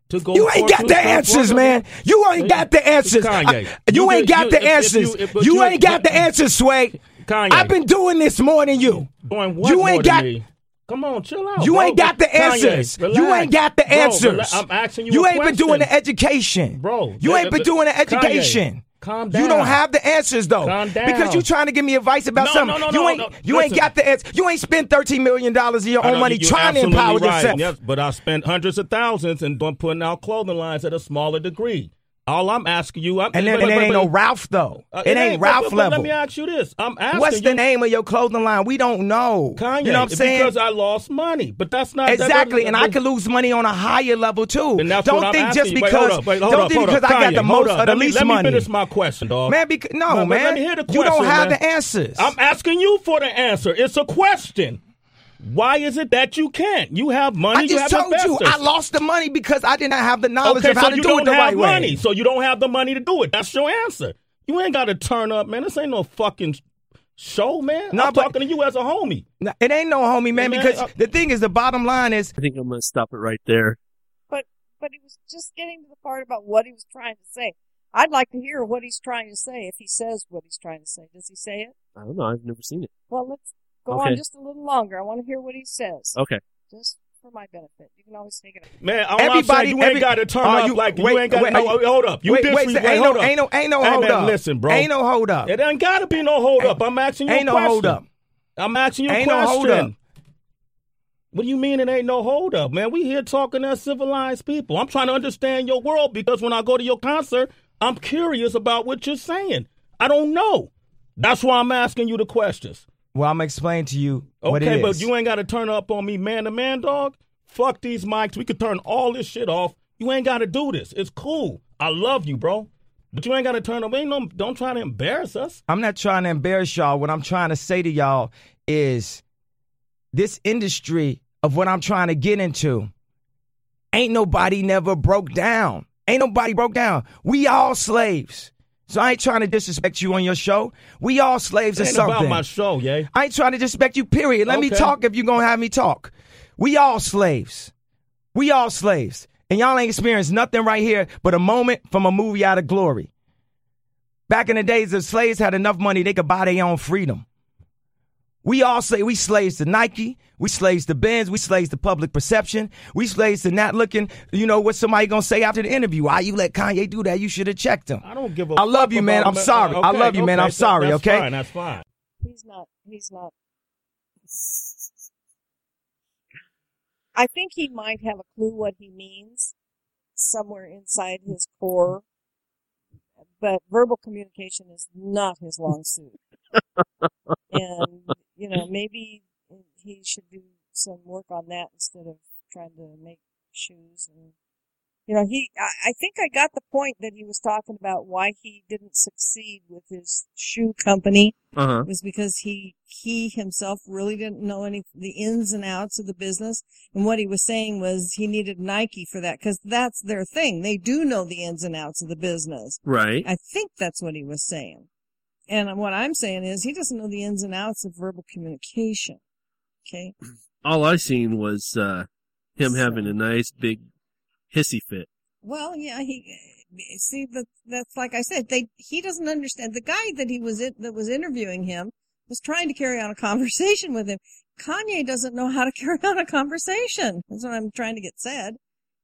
to go. You ain't got the answers, man. You ain't got the answers. Kanye. You You ain't got the if- if answers. you- if- but You you- ain't got the answers, Sway. Kanye. I've been doing this more than you. Doing what You more ain't than got. Me? Come on, chill out. You bro. ain't got the Kanye, answers. You ain't got the answers. rela- I'm asking you. You ain't been doing the education, bro. You ain't been doing the Kanye, education. Calm down. You don't have the answers though, Calm down. because you trying to give me advice about No, something. no, no, you no, ain't, no. you ain't got the answer. You ain't spent thirteen million dollars of your own money trying to empower right. yourself. Yes, but I spent hundreds of thousands and putting out clothing lines at a smaller degree. All I'm asking you, I'm, And then, but- and it ain't no Ralph though. Uh, it, ain't but- Ralph but- but level. Let me ask you this: I'm asking What's the you, name of your clothing line? We don't know. Kanye, you know what I'm saying? Because I lost money, but that's not that Exactly, doesn't- and I could lose money on a higher level too. And that's don't what I'm think asking just you. Because wait, don't up, think because up. I got the Kanye, most or the let me, least let me finish my question, dog. Man, bec- no, but man. Let me hear the you don't have man. the answers. I'm asking you for the answer. It's a question. Why is it that you can't? You have money. I you just have told you. I lost the money because I didn't have the knowledge okay, of how so to do it the have right money. way. So you don't have the money to do it. That's your answer. You ain't got to turn up, man. This ain't no fucking show, man. No, I'm but- talking to you as a homie. No, it ain't no homie, man, Hey, man, because uh, the thing is, the bottom line is, I think I'm going to stop it right there. But but he was just getting to the part about what he was trying to say. I'd like to hear what he's trying to say if he says what he's trying to say. Does he say it? I don't know. I've never seen it. Well, let's go Okay. on just a little longer. I want to hear what he says. Okay. Just for my benefit. You can always take it. Man, all Everybody- I'm saying, you every- ain't got to turn Are up you- like wait, you ain't got wait, no. you- uh, hold up, you wait, wait, disrespect- ain't hold no- up. ain't no- ain't no hey, hold man, up. Listen, bro, Ain't no hold up. It ain't got to be no hold up. I'm asking you Ain't a no hold up. I'm asking you a Ain't no question. hold up. What do you mean it ain't no hold up, man? We here talking as civilized people. I'm trying to understand your world because when I go to your concert, I'm curious about what you're saying. I don't know. That's why I'm asking you the questions. Well, I'm gonna explain to you what it Okay, but you ain't got to turn up on me man to man, dog. Fuck these mics. We could turn all this shit off. You ain't got to do this. It's cool. I love you, bro. But you ain't got to turn up. Ain't no. Don't try to embarrass us. I'm not trying to embarrass y'all. What I'm trying to say to y'all is this industry of what I'm trying to get into ain't nobody never broke down. Ain't nobody broke down. We all slaves. So I ain't trying to disrespect you on your show. We all slaves It or ain't something. about my show, yay. I ain't trying to disrespect you, period. Let me talk if you're going to have me talk. We all slaves. We all slaves. And y'all ain't experienced nothing right here but a moment from a movie out of glory. Back in the days, the slaves had enough money they could buy their own freedom. We all say we slaves to Nike, we slaves to Benz, we slaves to public perception, we slaves to not looking, you know, what somebody gonna say after the interview. Why you let Kanye do that? You should have checked him. I don't give a. I love fuck you, man. I'm sorry. I Okay, love you, man. I'm so sorry, that's okay? Fine, that's fine. He's not. He's not. I think he might have a clue what he means somewhere inside his core, but verbal communication is not his long suit. and, you know, maybe he should do some work on that instead of trying to make shoes and you know, he, I, I think I got the point that he was talking about why he didn't succeed with his shoe company Uh-huh. was because he, he himself really didn't know any, the ins and outs of the business. And what he was saying was he needed Nike for that because that's their thing. They do know the ins and outs of the business. Right. I think that's what he was saying. And what I'm saying is he doesn't know the ins and outs of verbal communication. Okay. All I seen was uh, him having a nice big hissy fit. Well, yeah, he see that that's like I said, they he doesn't understand. The guy that he was in, that was interviewing him was trying to carry on a conversation with him. Kanye doesn't know how to carry on a conversation. That's what I'm trying to get said.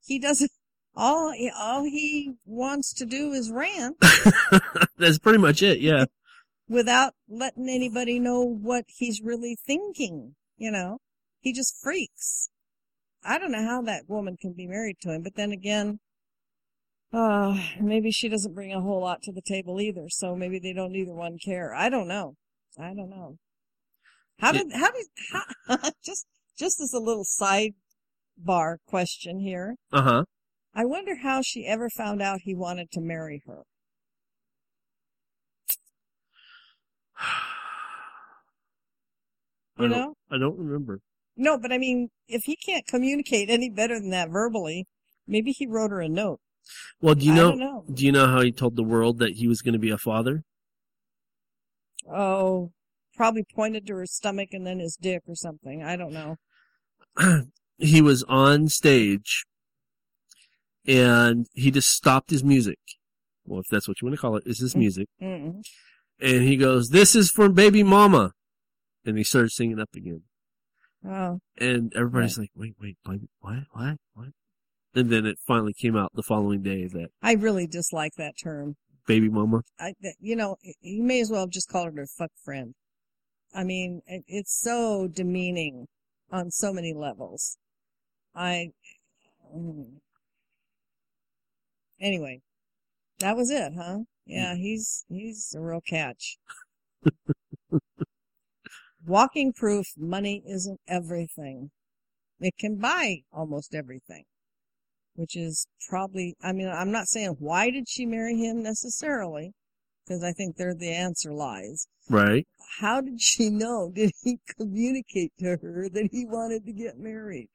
He doesn't. All he, all he wants to do is rant That's pretty much it. Yeah. without letting anybody know what he's really thinking. You know, he just freaks. I don't know how that woman can be married to him, but then again, uh, maybe she doesn't bring a whole lot to the table either, so maybe they don't either one care. I don't know. I don't know. How did, how did, how, just, just as a little sidebar question here. Uh huh. I wonder how she ever found out he wanted to marry her. You don't, know? I don't remember. No, but I mean, if he can't communicate any better than that verbally, maybe he wrote her a note. Well, do you know, know. Do you know how he told the world that he was going to be a father? Oh, probably pointed to her stomach and then his dick or something. I don't know. he was on stage, and he just stopped his music. Well, if that's what you want to call it, is his mm-hmm. music. Mm-mm. And he goes, "This is for baby mama," and he started singing up again. Oh, And everybody's like, "Wait, wait, wait, what, what, what?" And then it finally came out the following day that I really dislike that term. baby mama. I, you know, you may as well have just called her a fuck friend. I mean, it, it's so demeaning on so many levels. I, mm. anyway, that was it, huh? Yeah, he's, he's a real catch. Walking proof money isn't everything. It can buy almost everything which is probably, I mean, I'm not saying why did she marry him necessarily, because I think there the answer lies. Right. How did she know? Did he communicate to her that he wanted to get married?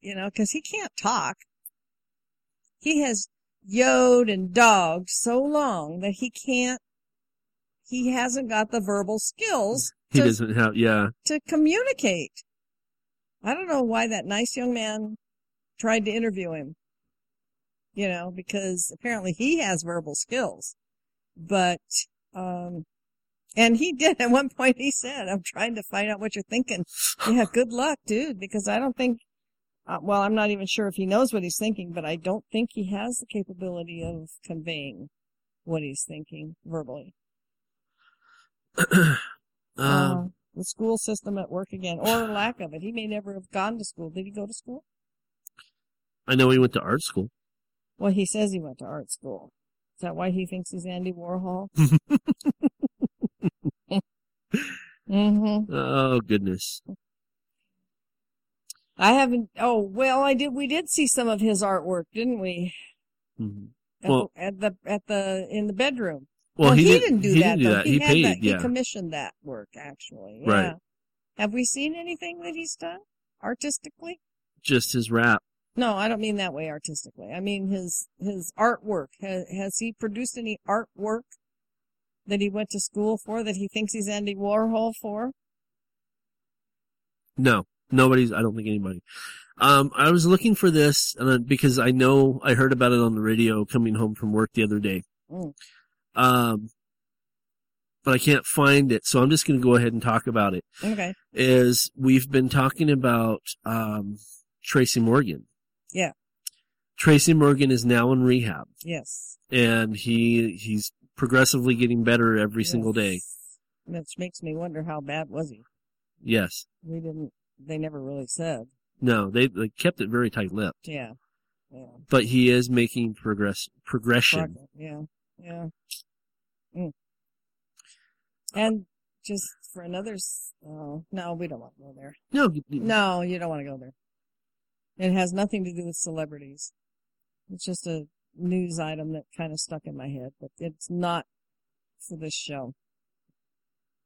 You know, because he can't talk. He has yode and dogged so long that he can't, he hasn't got the verbal skills He to, doesn't have, yeah. to communicate. I don't know why that nice young man tried to interview him. You know, because apparently he has verbal skills. But, um, and he did at one point he said, I'm trying to find out what you're thinking. Yeah, good luck, dude, because I don't think, uh, well, I'm not even sure if he knows what he's thinking, but I don't think he has the capability of conveying what he's thinking verbally. Um, Uh, the school system at work again, or lack of it. He may never have gone to school. Did he go to school? I know he went to art school. Well, he says he went to art school. Is that why he thinks he's Andy Warhol? mm-hmm. Oh goodness. I haven't. Oh well, I did. We did see some of his artwork, didn't we? Mhm. At, Well- the, at the at the in the bedroom. Well, he didn't- didn't do he that. didn't do though. that. He, He had paid, that. He commissioned that work actually. Right. Have we seen anything that he's done artistically? Just his rap. No, I don't mean that way artistically. I mean his his artwork. Has, has he produced any artwork that he went to school for that he thinks he's Andy Warhol for? No, nobody's. I don't think anybody. Um, I was looking for this and because I know I heard about it on the radio coming home from work the other day. Mm. Um, but I can't find it, so I'm just going to go ahead and talk about it. Okay. Is we've been talking about um Tracy Morgan. Yeah. Tracy Morgan is now in rehab, Yes. and he he's progressively getting better every single day. Which makes me wonder how bad was he? Yes. We didn't. They never really said. No, they they kept it very tight-lipped. Yeah. Yeah. but he is making progress progression. Progress. Yeah. Yeah. Mm. And just for another, oh, no, we don't want to go there. No, No, you don't want to go there. It has nothing to do with celebrities. It's just a news item that kind of stuck in my head, but it's not for this show.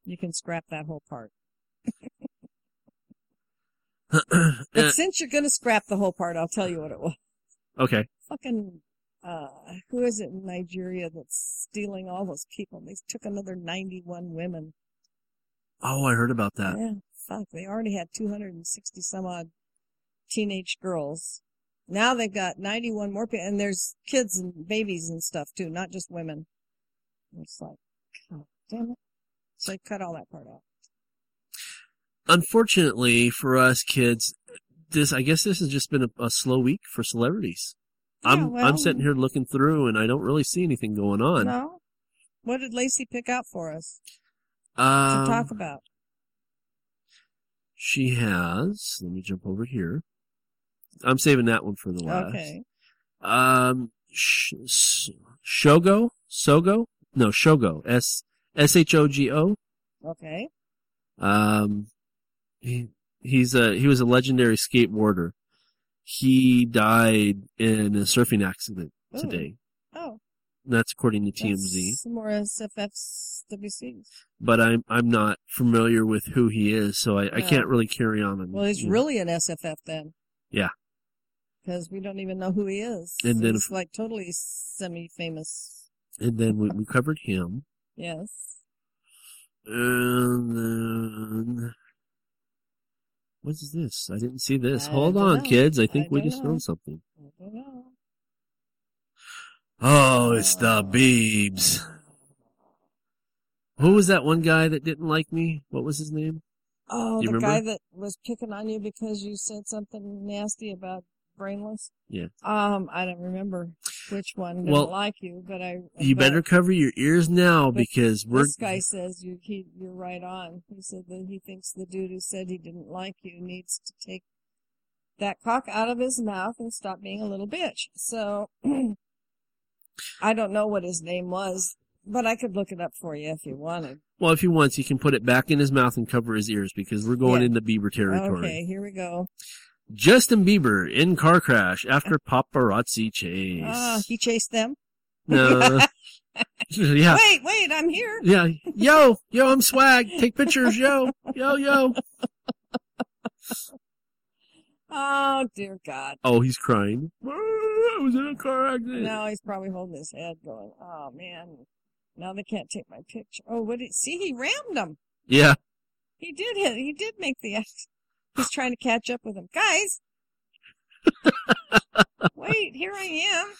You can scrap that whole part. But Uh, since you're going to scrap the whole part, I'll tell you what it was. okay. Fucking, uh, who is it in Nigeria that's stealing all those people? They took another 91 women. Oh, I heard about that. Yeah, fuck. They already had 260 some odd teenage girls. Now they've got 91 more people, and there's kids and babies and stuff too, not just women. It's like, God damn it. So I cut all that part out. Unfortunately for us kids, this I guess this has just been a, a slow week for celebrities. I'm well- I'm sitting here looking through and I don't really see anything going on. No? What did Lacey pick out for us Um, to talk about? She has. Let me jump over here. I'm saving that one for the last. Okay. Um, Sh- Shogo, Sogo, no Shogo, S S H O G O. Okay. Um, he, he's a he was a legendary skateboarder. He died in a surfing accident Ooh. today. Oh. That's according to TMZ. That's more SFFWCs. But I'm I'm not familiar with who he is, so I, I can't really carry on. And, Well, he's you know. really an SFF then, yeah. because we don't even know who he is. And then he's if- like totally semi-famous. And then we, we covered him. Yes. And then what is this? I didn't see this. I Hold on, know. kids. I think I we just know. found something. I don't know. Oh, it's the Beebs. Who was that one guy that didn't like me? What was his name? Oh, the remember? guy that was picking on you because you said something nasty about brainless. Yeah. Um, I don't remember which one didn't Well, like you, but I. You but better cover your ears now because we're This guy says you. He, you're right on. He said that he thinks the dude who said he didn't like you needs to take that cock out of his mouth and stop being a little bitch. So I don't know what his name was, but I could look it up for you if you wanted. well. If he wants, he can put it back in his mouth and cover his ears because we're going Yeah. into Bieber territory. Okay, here we go. Justin Bieber in car crash after paparazzi chase. Ah, he chased them. No. yeah. Wait, wait, I'm here. Yeah. Yo, yo, I'm swag. Take pictures, yo. Yo, yo. Oh dear God. Oh, he's crying. I was in a car accident. No, he's probably holding his head, going, "Oh man, Now they can't take my picture. Oh, what did, see, he rammed him. Yeah. He did hit, he did make the, he's trying to catch up with him. Guys! Wait, here I am.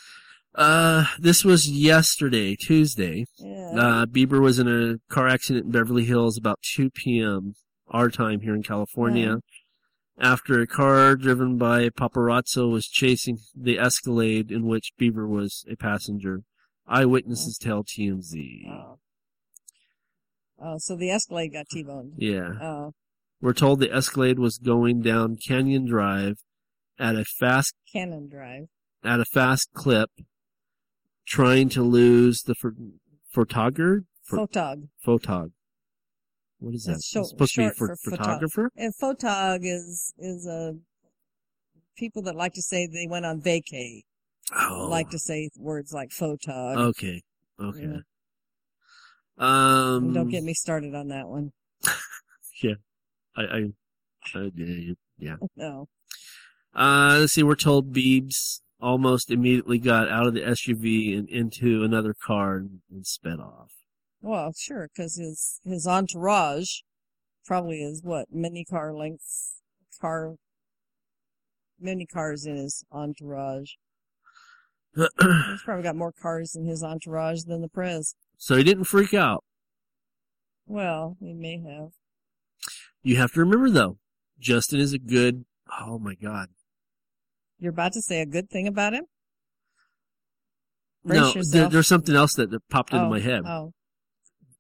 Uh, this was yesterday, Tuesday. Yeah. Uh, Bieber was in a car accident in Beverly Hills about 2 p.m. our time here in California. After a car driven by a paparazzo was chasing the Escalade in which Bieber was a passenger. Eyewitnesses tell TMZ. Oh. Oh, so the Escalade got T-boned. Yeah. Oh, We're told the Escalade was going down Canyon Drive at a fast Cannon Drive. at a fast clip, trying to lose the ph- photographer. Photog. Photog. What is that? That's short, It's supposed to be for, for photo- photographer. And photog is is a people that like to say they went on vacay. Oh. Like to say words like photog. Okay. Okay. Um. Don't get me started on that one. Yeah. I. I. I yeah. yeah. No. Uh, let's see. We're told Beebs almost immediately got out of the SUV and into another car and, and sped off. Well, sure, because his his entourage probably is what many car lengths car many cars in his entourage. He's probably got more cars in his entourage than the Prez. so he didn't freak out. Well, he may have. You have to remember though, Justin is a good. Oh my God. You're about to say a good thing about him? Brace no, there, there's something else that, that popped into Oh, my head Oh,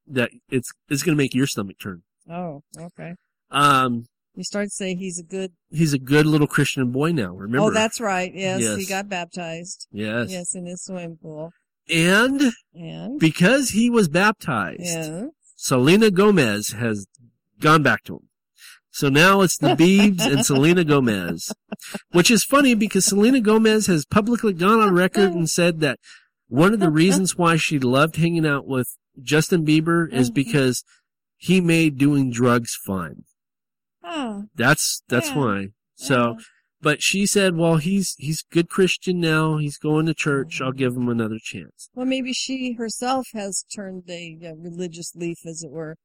that it's it's going to make your stomach turn. oh, okay. Um, You started to say he's a good. he's a good little Christian boy now. Remember? Oh, that's right. Yes, he got baptized. Yes. Yes, in his swimming pool. and And because he was baptized, yeah, Selena Gomez has gone back to him. So now it's the Beebs and Selena Gomez, which is funny because Selena Gomez has publicly gone on record and said that one of the reasons why she loved hanging out with Justin Bieber is Mm-hmm. because he made doing drugs fun. oh, That's, that's Yeah. why. So, but she said, well, he's, he's good Christian now. He's going to church. I'll give him another chance. well, maybe she herself has turned a, uh religious leaf, as it were.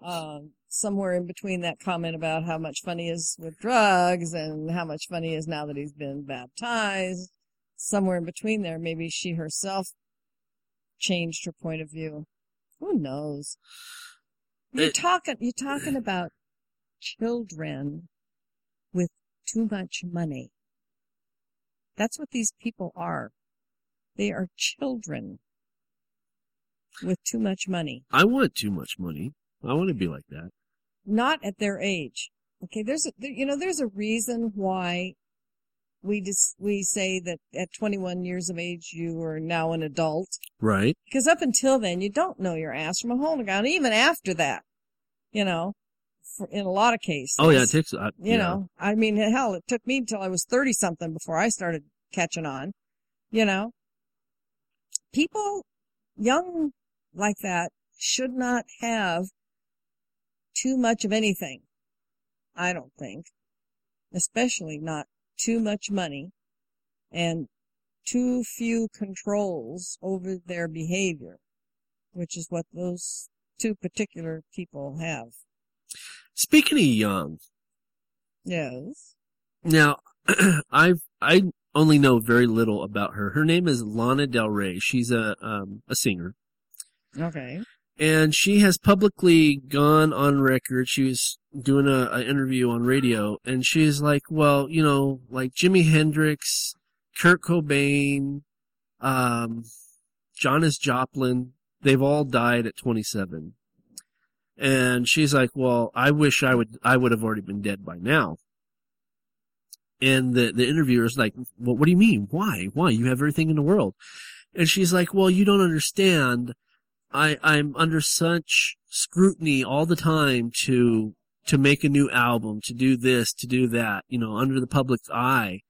Um, somewhere in between that comment about how much fun he is with drugs and how much fun he is now that he's been baptized. Somewhere in between there, maybe she herself changed her point of view. Who knows? You're talking, you're talking about children with too much money. That's what these people are. They are children with too much money. I want too much money. I want to be like that. Not at their age. Okay, there's a, there, you know, there's a reason why we just, we say that at 21 years of age you are now an adult. Right. Because up until then, you don't know your ass from a hole in the ground. Even after that, you know, for, in a lot of cases. Oh yeah, it takes. Uh, You yeah. know, I mean, hell, it took me until I was 30 something before I started catching on. You know, people young like that should not have too much of anything. I don't think. Especially not too much money and too few controls over their behavior, which is what those two particular people have. Speaking of young, Yes. now I've I only know very little about her. Her name is Lana Del Rey. She's a um, a singer, Okay. And she has publicly gone on record. She was doing a, a interview on radio, and she's like, "Well, you know, like Jimi Hendrix, Kurt Cobain, um, Janis Joplin, they've all died at 27." And she's like, "Well, I wish I would I would have already been dead by now." And the the interviewer's like, "Well, what do you mean? Why? Why? You have everything in the world." And she's like, "Well, you don't understand. I I'm under such scrutiny all the time to to make a new album, to do this, to do that, you know, under the public's eye,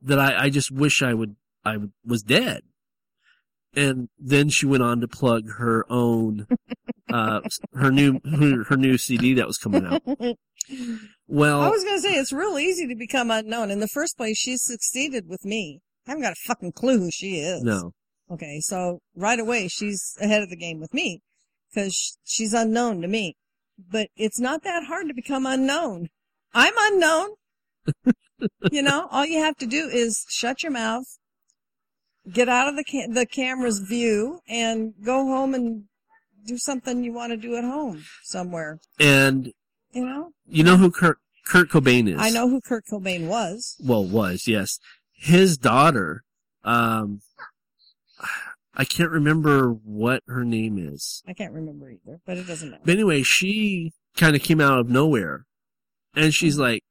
that I I just wish I would I was dead." And then she went on to plug her own uh her new her, her new CD that was coming out. Well, I was going to say it's real easy to become unknown. In the first place, she succeeded with me. I haven't got a fucking clue who she is. no. Okay, so right away she's ahead of the game with me because she's unknown to me. But it's not that hard to become unknown. I'm unknown. you know, all you have to do is shut your mouth, get out of the ca- the camera's view, and go home and do something you want to do at home somewhere. And You know, you know who Kurt Kurt Cobain is? I know who Kurt Cobain was. Well, was yes. His daughter. Um, I can't remember what her name is. I can't remember either, but it doesn't matter. But anyway, she kind of came out of nowhere and she's like,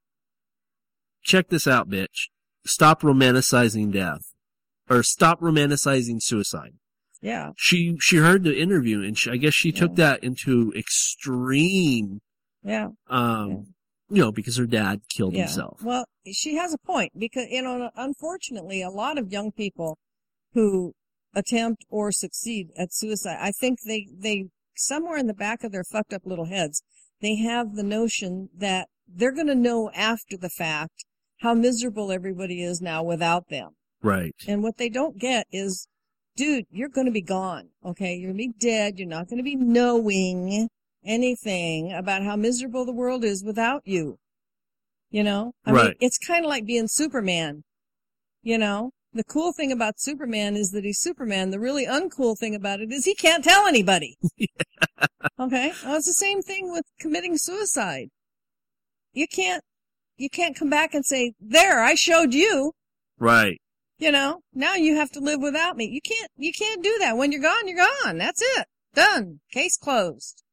check this out, bitch. Stop romanticizing death or stop romanticizing suicide. Yeah. She, she heard the interview and she, I guess she took that into extreme, Yeah. um, you know, because her dad killed Yeah. himself. Well, she has a point because, you know, unfortunately, a lot of young people who attempt or succeed at suicide, I think they, they, somewhere in the back of their fucked up little heads, they have the notion that they're going to know after the fact how miserable everybody is now without them. Right. And what they don't get is, dude, you're going to be gone. Okay. You're going to be dead. You're not going to be knowing anything about how miserable the world is without you. You know? I mean, Right. it's kind of like being Superman. You know? The cool thing about Superman is that he's Superman. The really uncool thing about it is he can't tell anybody. Okay. Well, it's the same thing with committing suicide. You can't, you can't come back and say, there, I showed you. Right. You know, now you have to live without me. You can't, you can't do that. When you're gone, you're gone. That's it. Done. Case closed.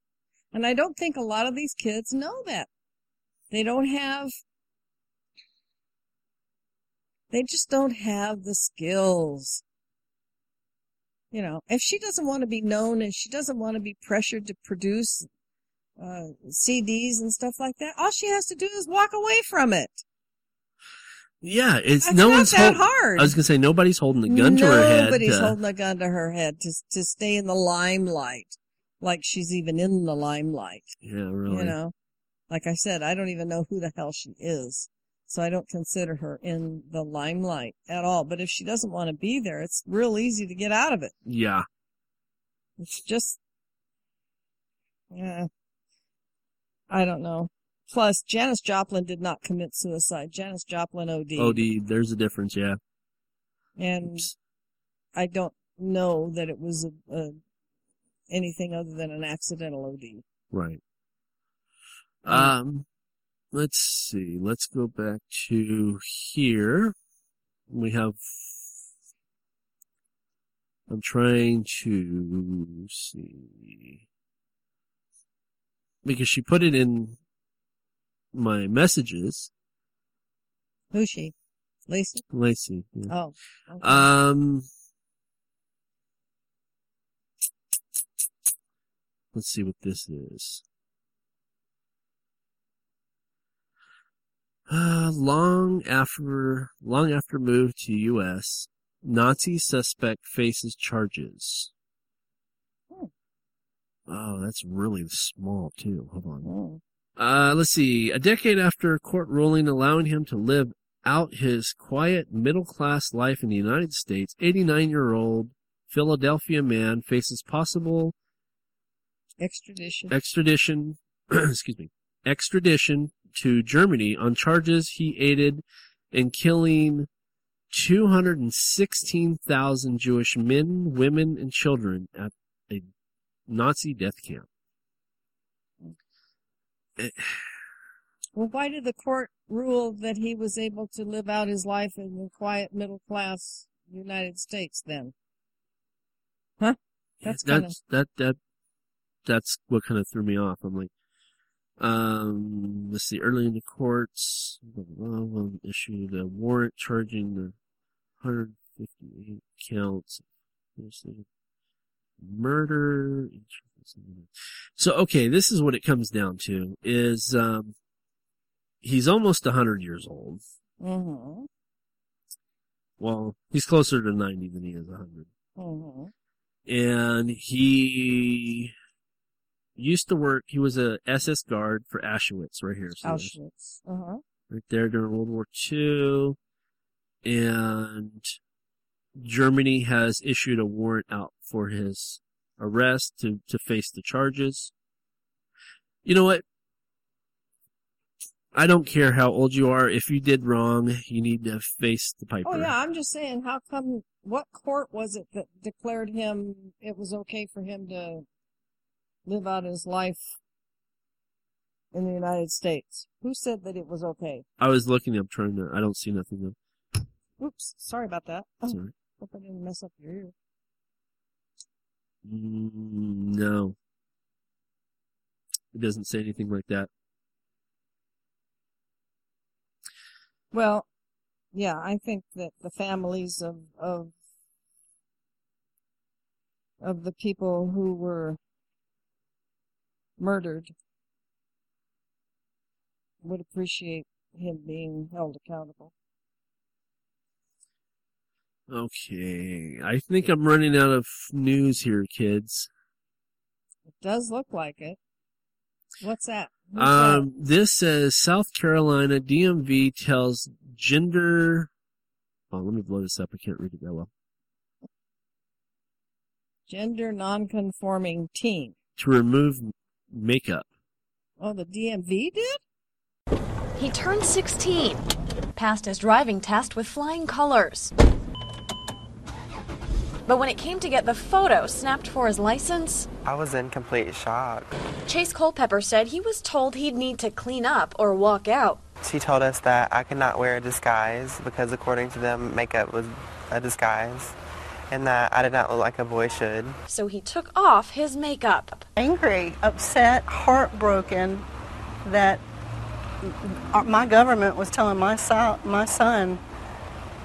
And I don't think a lot of these kids know that. They don't have, they just don't have the skills. You know, if she doesn't want to be known and she doesn't want to be pressured to produce uh, CDs and stuff like that, all she has to do is walk away from it. Yeah, it's That's no not one's that hol- hard. I was gonna say nobody's holding a gun to her head. Nobody's to- holding a gun to her head to to stay in the limelight, like she's even in the limelight. yeah, really. You know, like I said, I don't even know who the hell she is, so I don't consider her in the limelight at all. But if she doesn't want to be there, it's real easy to get out of it. Yeah. It's just, yeah, I don't know. Plus, Janis Joplin did not commit suicide. Janis Joplin OD. OD. There's a difference. Yeah. and I don't know that it was a, a anything other than an accidental OD. Right. Um, let's see. Let's go back to here. We have. I'm trying to see because she put it in my messages. Who's she? Lacey? Lacey. yeah. Oh. okay. Um, let's see what this is. Uh, long after, long after move to U.S., Nazi suspect faces charges. Oh, that's really small too. Hold on. Uh, let's see. A decade after a court ruling allowing him to live out his quiet middle class life in the United States, 89 year old Philadelphia man faces possible Extradition. extradition, excuse me, extradition to Germany on charges he aided in killing 216,000 Jewish men, women, and children at a Nazi death camp. Well, why did the court rule that he was able to live out his life in the quiet middle class United States then? Huh? That's kind of, that that that's what kind of threw me off. I'm like, um, let's see. Early in the courts, blah, blah, blah, blah, issued a warrant charging the 158 counts. Murder. So okay, this is what it comes down to: is um, he's almost 100 years old. mm-hmm, Well, he's closer to 90 than he is 100. mm-hmm. and he used to work. He was a SS guard for Auschwitz, right here. So Auschwitz. Uh-huh. right there during World War II, and Germany has issued a warrant out for his arrest to, to face the charges. You know what? I don't care how old you are. If you did wrong, you need to face the piper. Oh yeah, I'm just saying, how come? What court was it that declared him it was okay for him to live out his life in the United States? Who said that it was okay? I was looking up trying to. I don't see nothing though. Oops, sorry about that. Oh, Sorry. hope I didn't mess up your ear. Mm, no, it doesn't say anything like that. Well, yeah, I think that the families of of of the people who were murdered would appreciate him being held accountable. Okay, I think I'm running out of news here, kids. It does look like it. What's that? Um, this says South Carolina DMV tells gender. Oh, let me blow this up. I can't read it that well. Gender nonconforming teen. To remove makeup. Oh, the DMV did? He turned 16, passed his driving test with flying colors. But when it came to get the photo snapped for his license, I was in complete shock. Chase Culpepper said he was told he'd need to clean up or walk out. She told us that I could not wear a disguise because, according to them, makeup was a disguise, and that I did not look like a boy should. So he took off his makeup. angry, upset, heartbroken that my government was telling my, so- my son,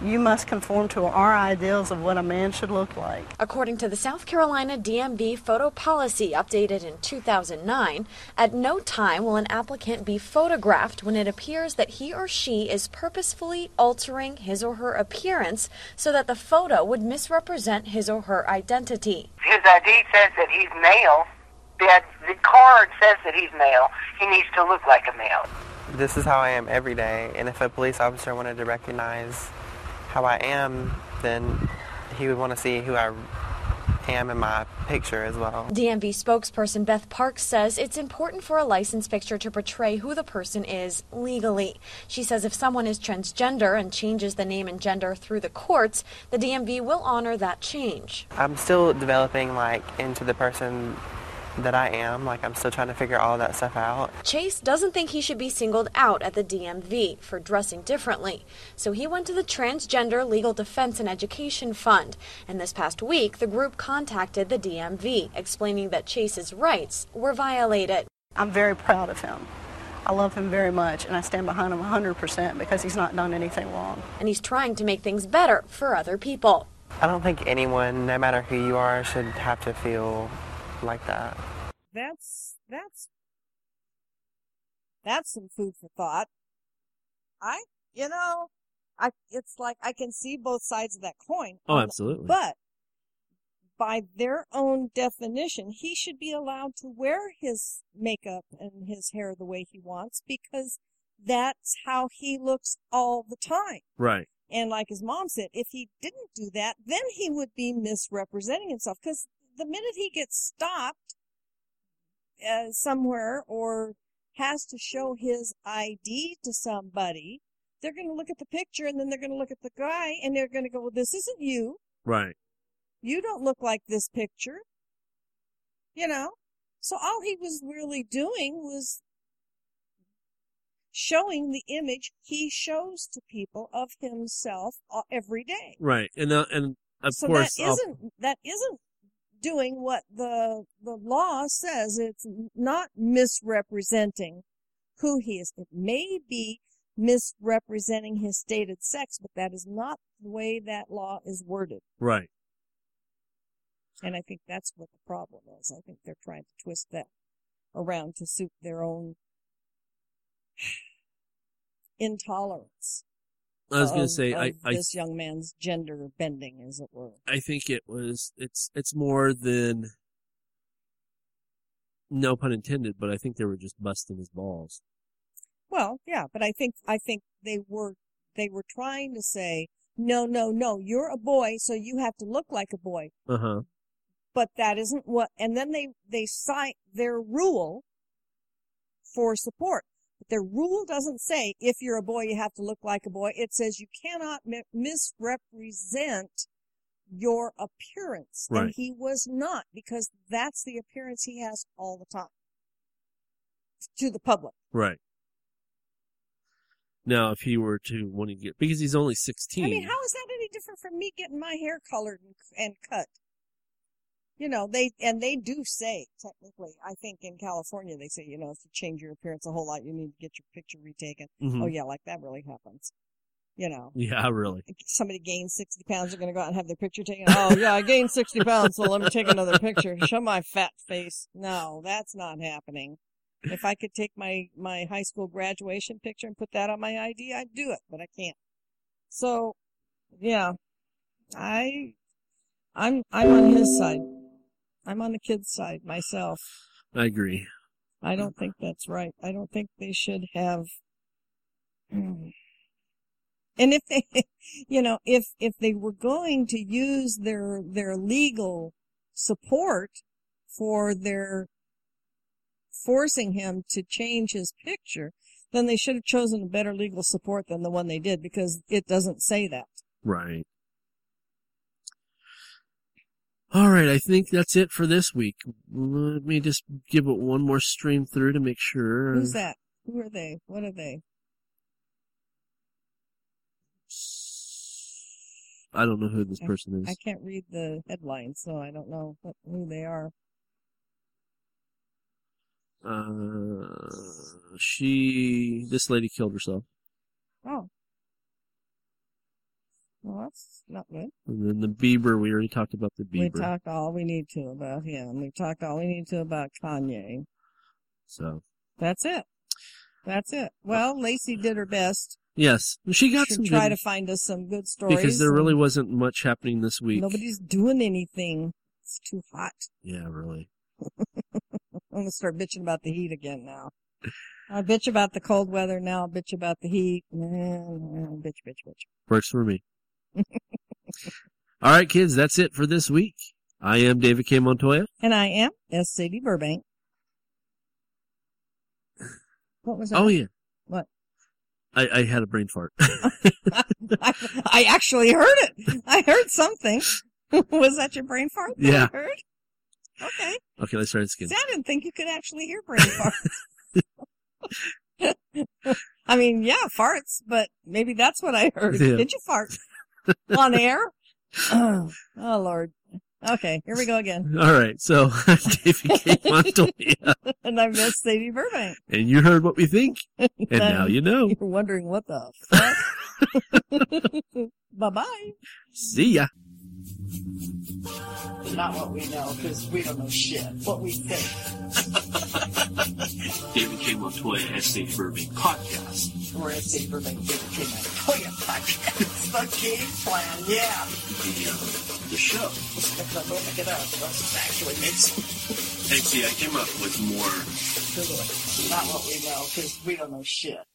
you must conform to our ideals of what a man should look like. According to the South Carolina DMV photo policy updated in 2009, at no time will an applicant be photographed when it appears that he or she is purposefully altering his or her appearance so that the photo would misrepresent his or her identity. His ID says that he's male. The, the card says that he's male. He needs to look like a male. This is how I am every day, and if a police officer wanted to recognize how I am, then he would want to see who I am in my picture as well. DMV spokesperson Beth Parks says it's important for a license picture to portray who the person is legally. She says if someone is transgender and changes the name and gender through the courts, the DMV will honor that change. I'm still developing like into the person that I am. Like I'm still trying to figure all that stuff out. Chase doesn't think he should be singled out at the DMV for dressing differently, so he went to the Transgender Legal Defense and Education Fund. And this past week, the group contacted the DMV, explaining that Chase's rights were violated. I'm very proud of him. I love him very much, and I stand behind him 100% because he's not done anything wrong. And he's trying to make things better for other people. I don't think anyone, no matter who you are, should have to feel like that. That's that's that's some food for thought. I, you know, I it's like I can see both sides of that coin. Oh, um, absolutely. But by their own definition, he should be allowed to wear his makeup and his hair the way he wants because that's how he looks all the time. Right. And like his mom said, if he didn't do that, then he would be misrepresenting himself. Because the minute he gets stopped uh, somewhere or has to show his ID to somebody, they're going to look at the picture and then they're going to look at the guy and they're going to go, well, this isn't you. Right. You don't look like this picture. You know? So all he was really doing was showing the image he shows to people of himself uh, every day. Right. And uh, and of so course, that I'll- isn't that isn't doing what the the law says. It's not misrepresenting who he is. It may be misrepresenting his stated sex, but that is not the way that law is worded. right. And I think that's what the problem is. I think they're trying to twist that around to suit their own intolerance. I was gonna say, I- of I- this young man's gender bending, as it were. I think it was. It's it's more than. No pun intended, but I think they were just busting his balls. Well, yeah, but I think I think they were they were trying to say no, no, no, you're a boy, so you have to look like a boy. Uh huh. But that isn't what, and then they, they cite their rule for support. Their rule doesn't say if you're a boy, you have to look like a boy. It says you cannot mi- misrepresent your appearance. And he was not because that's the appearance he has all the time to the public. Right. Now, if he were to want to get, because he's only 16. I mean, how is that any different from me getting my hair colored and, and cut? You know, they, and they do say, technically, I think in California, they say, you know, if you change your appearance a whole lot, you need to get your picture retaken. Mhm. Oh yeah, like that really happens. You know, yeah, really. somebody gains 60 pounds, they're going to go out and have their picture taken. Oh yeah, I gained 60 pounds, so let me take another picture. Show my fat face. No, that's not happening. If I could take my, my high school graduation picture and put that on my ID, I'd do it, but I can't. So, yeah, I, I'm, I'm on his side. I'm on the kid's side myself. I agree. I don't think that's right. I don't think they should have. Hmm. And if they, you know, if, if they were going to use their, their legal support for their forcing him to change his picture, then they should have chosen a better legal support than the one they did because it doesn't say that. Right. All right, I think that's it for this week. Let me just give it one more stream through to make sure. Who's that? Who are they? What are they? I don't know who this I- person is. I can't read the headline, so I don't know what, who they are. Uh, she, this lady killed herself. Oh. Well, that's not good. And then the Bieber, we already talked about the Bieber. We talked all we need to about him. We talked all we need to about Kanye. so, That's it. That's it. Well, Lacey did her best. yes, she got Should some try good- to find us some good stories. because there really wasn't much happening this week. Nobody's doing anything. It's too hot. Yeah, really. I'm gonna start bitching about the heat again now. I bitch about the cold weather now. Bitch about the heat. Mm, Bitch, bitch, bitch. Works for me. All right, kids, that's it for this week. I am David K. Montoya. And I am S. Sadie Burbank. What was that? Oh yeah, What? I, I had a brain fart. I, I actually heard it. I heard something. was that your brain fart? Yeah. I heard. Okay. okay, let's try this again. I didn't think you could actually hear brain farts. I mean, yeah, farts, but maybe that's what I heard. Yeah. Did you fart on air? oh, oh, Lord. Okay, here we go again. All right, so I'm David K. Montoya, and I miss Sadie Burbank. and you heard what we think, and now you know. You're wondering what the fuck. bye bye. See ya. Not what we know, because we don't know shit. What we think. David K. Montoya, S.A. Burbank Podcast. Or Sadie Burbank, David K. Montoya podcast. the game plan, yeah. The, uh, the show. Don't make it up. Let's actually make some Actually, I came up with more Not what we know, because we don't know shit.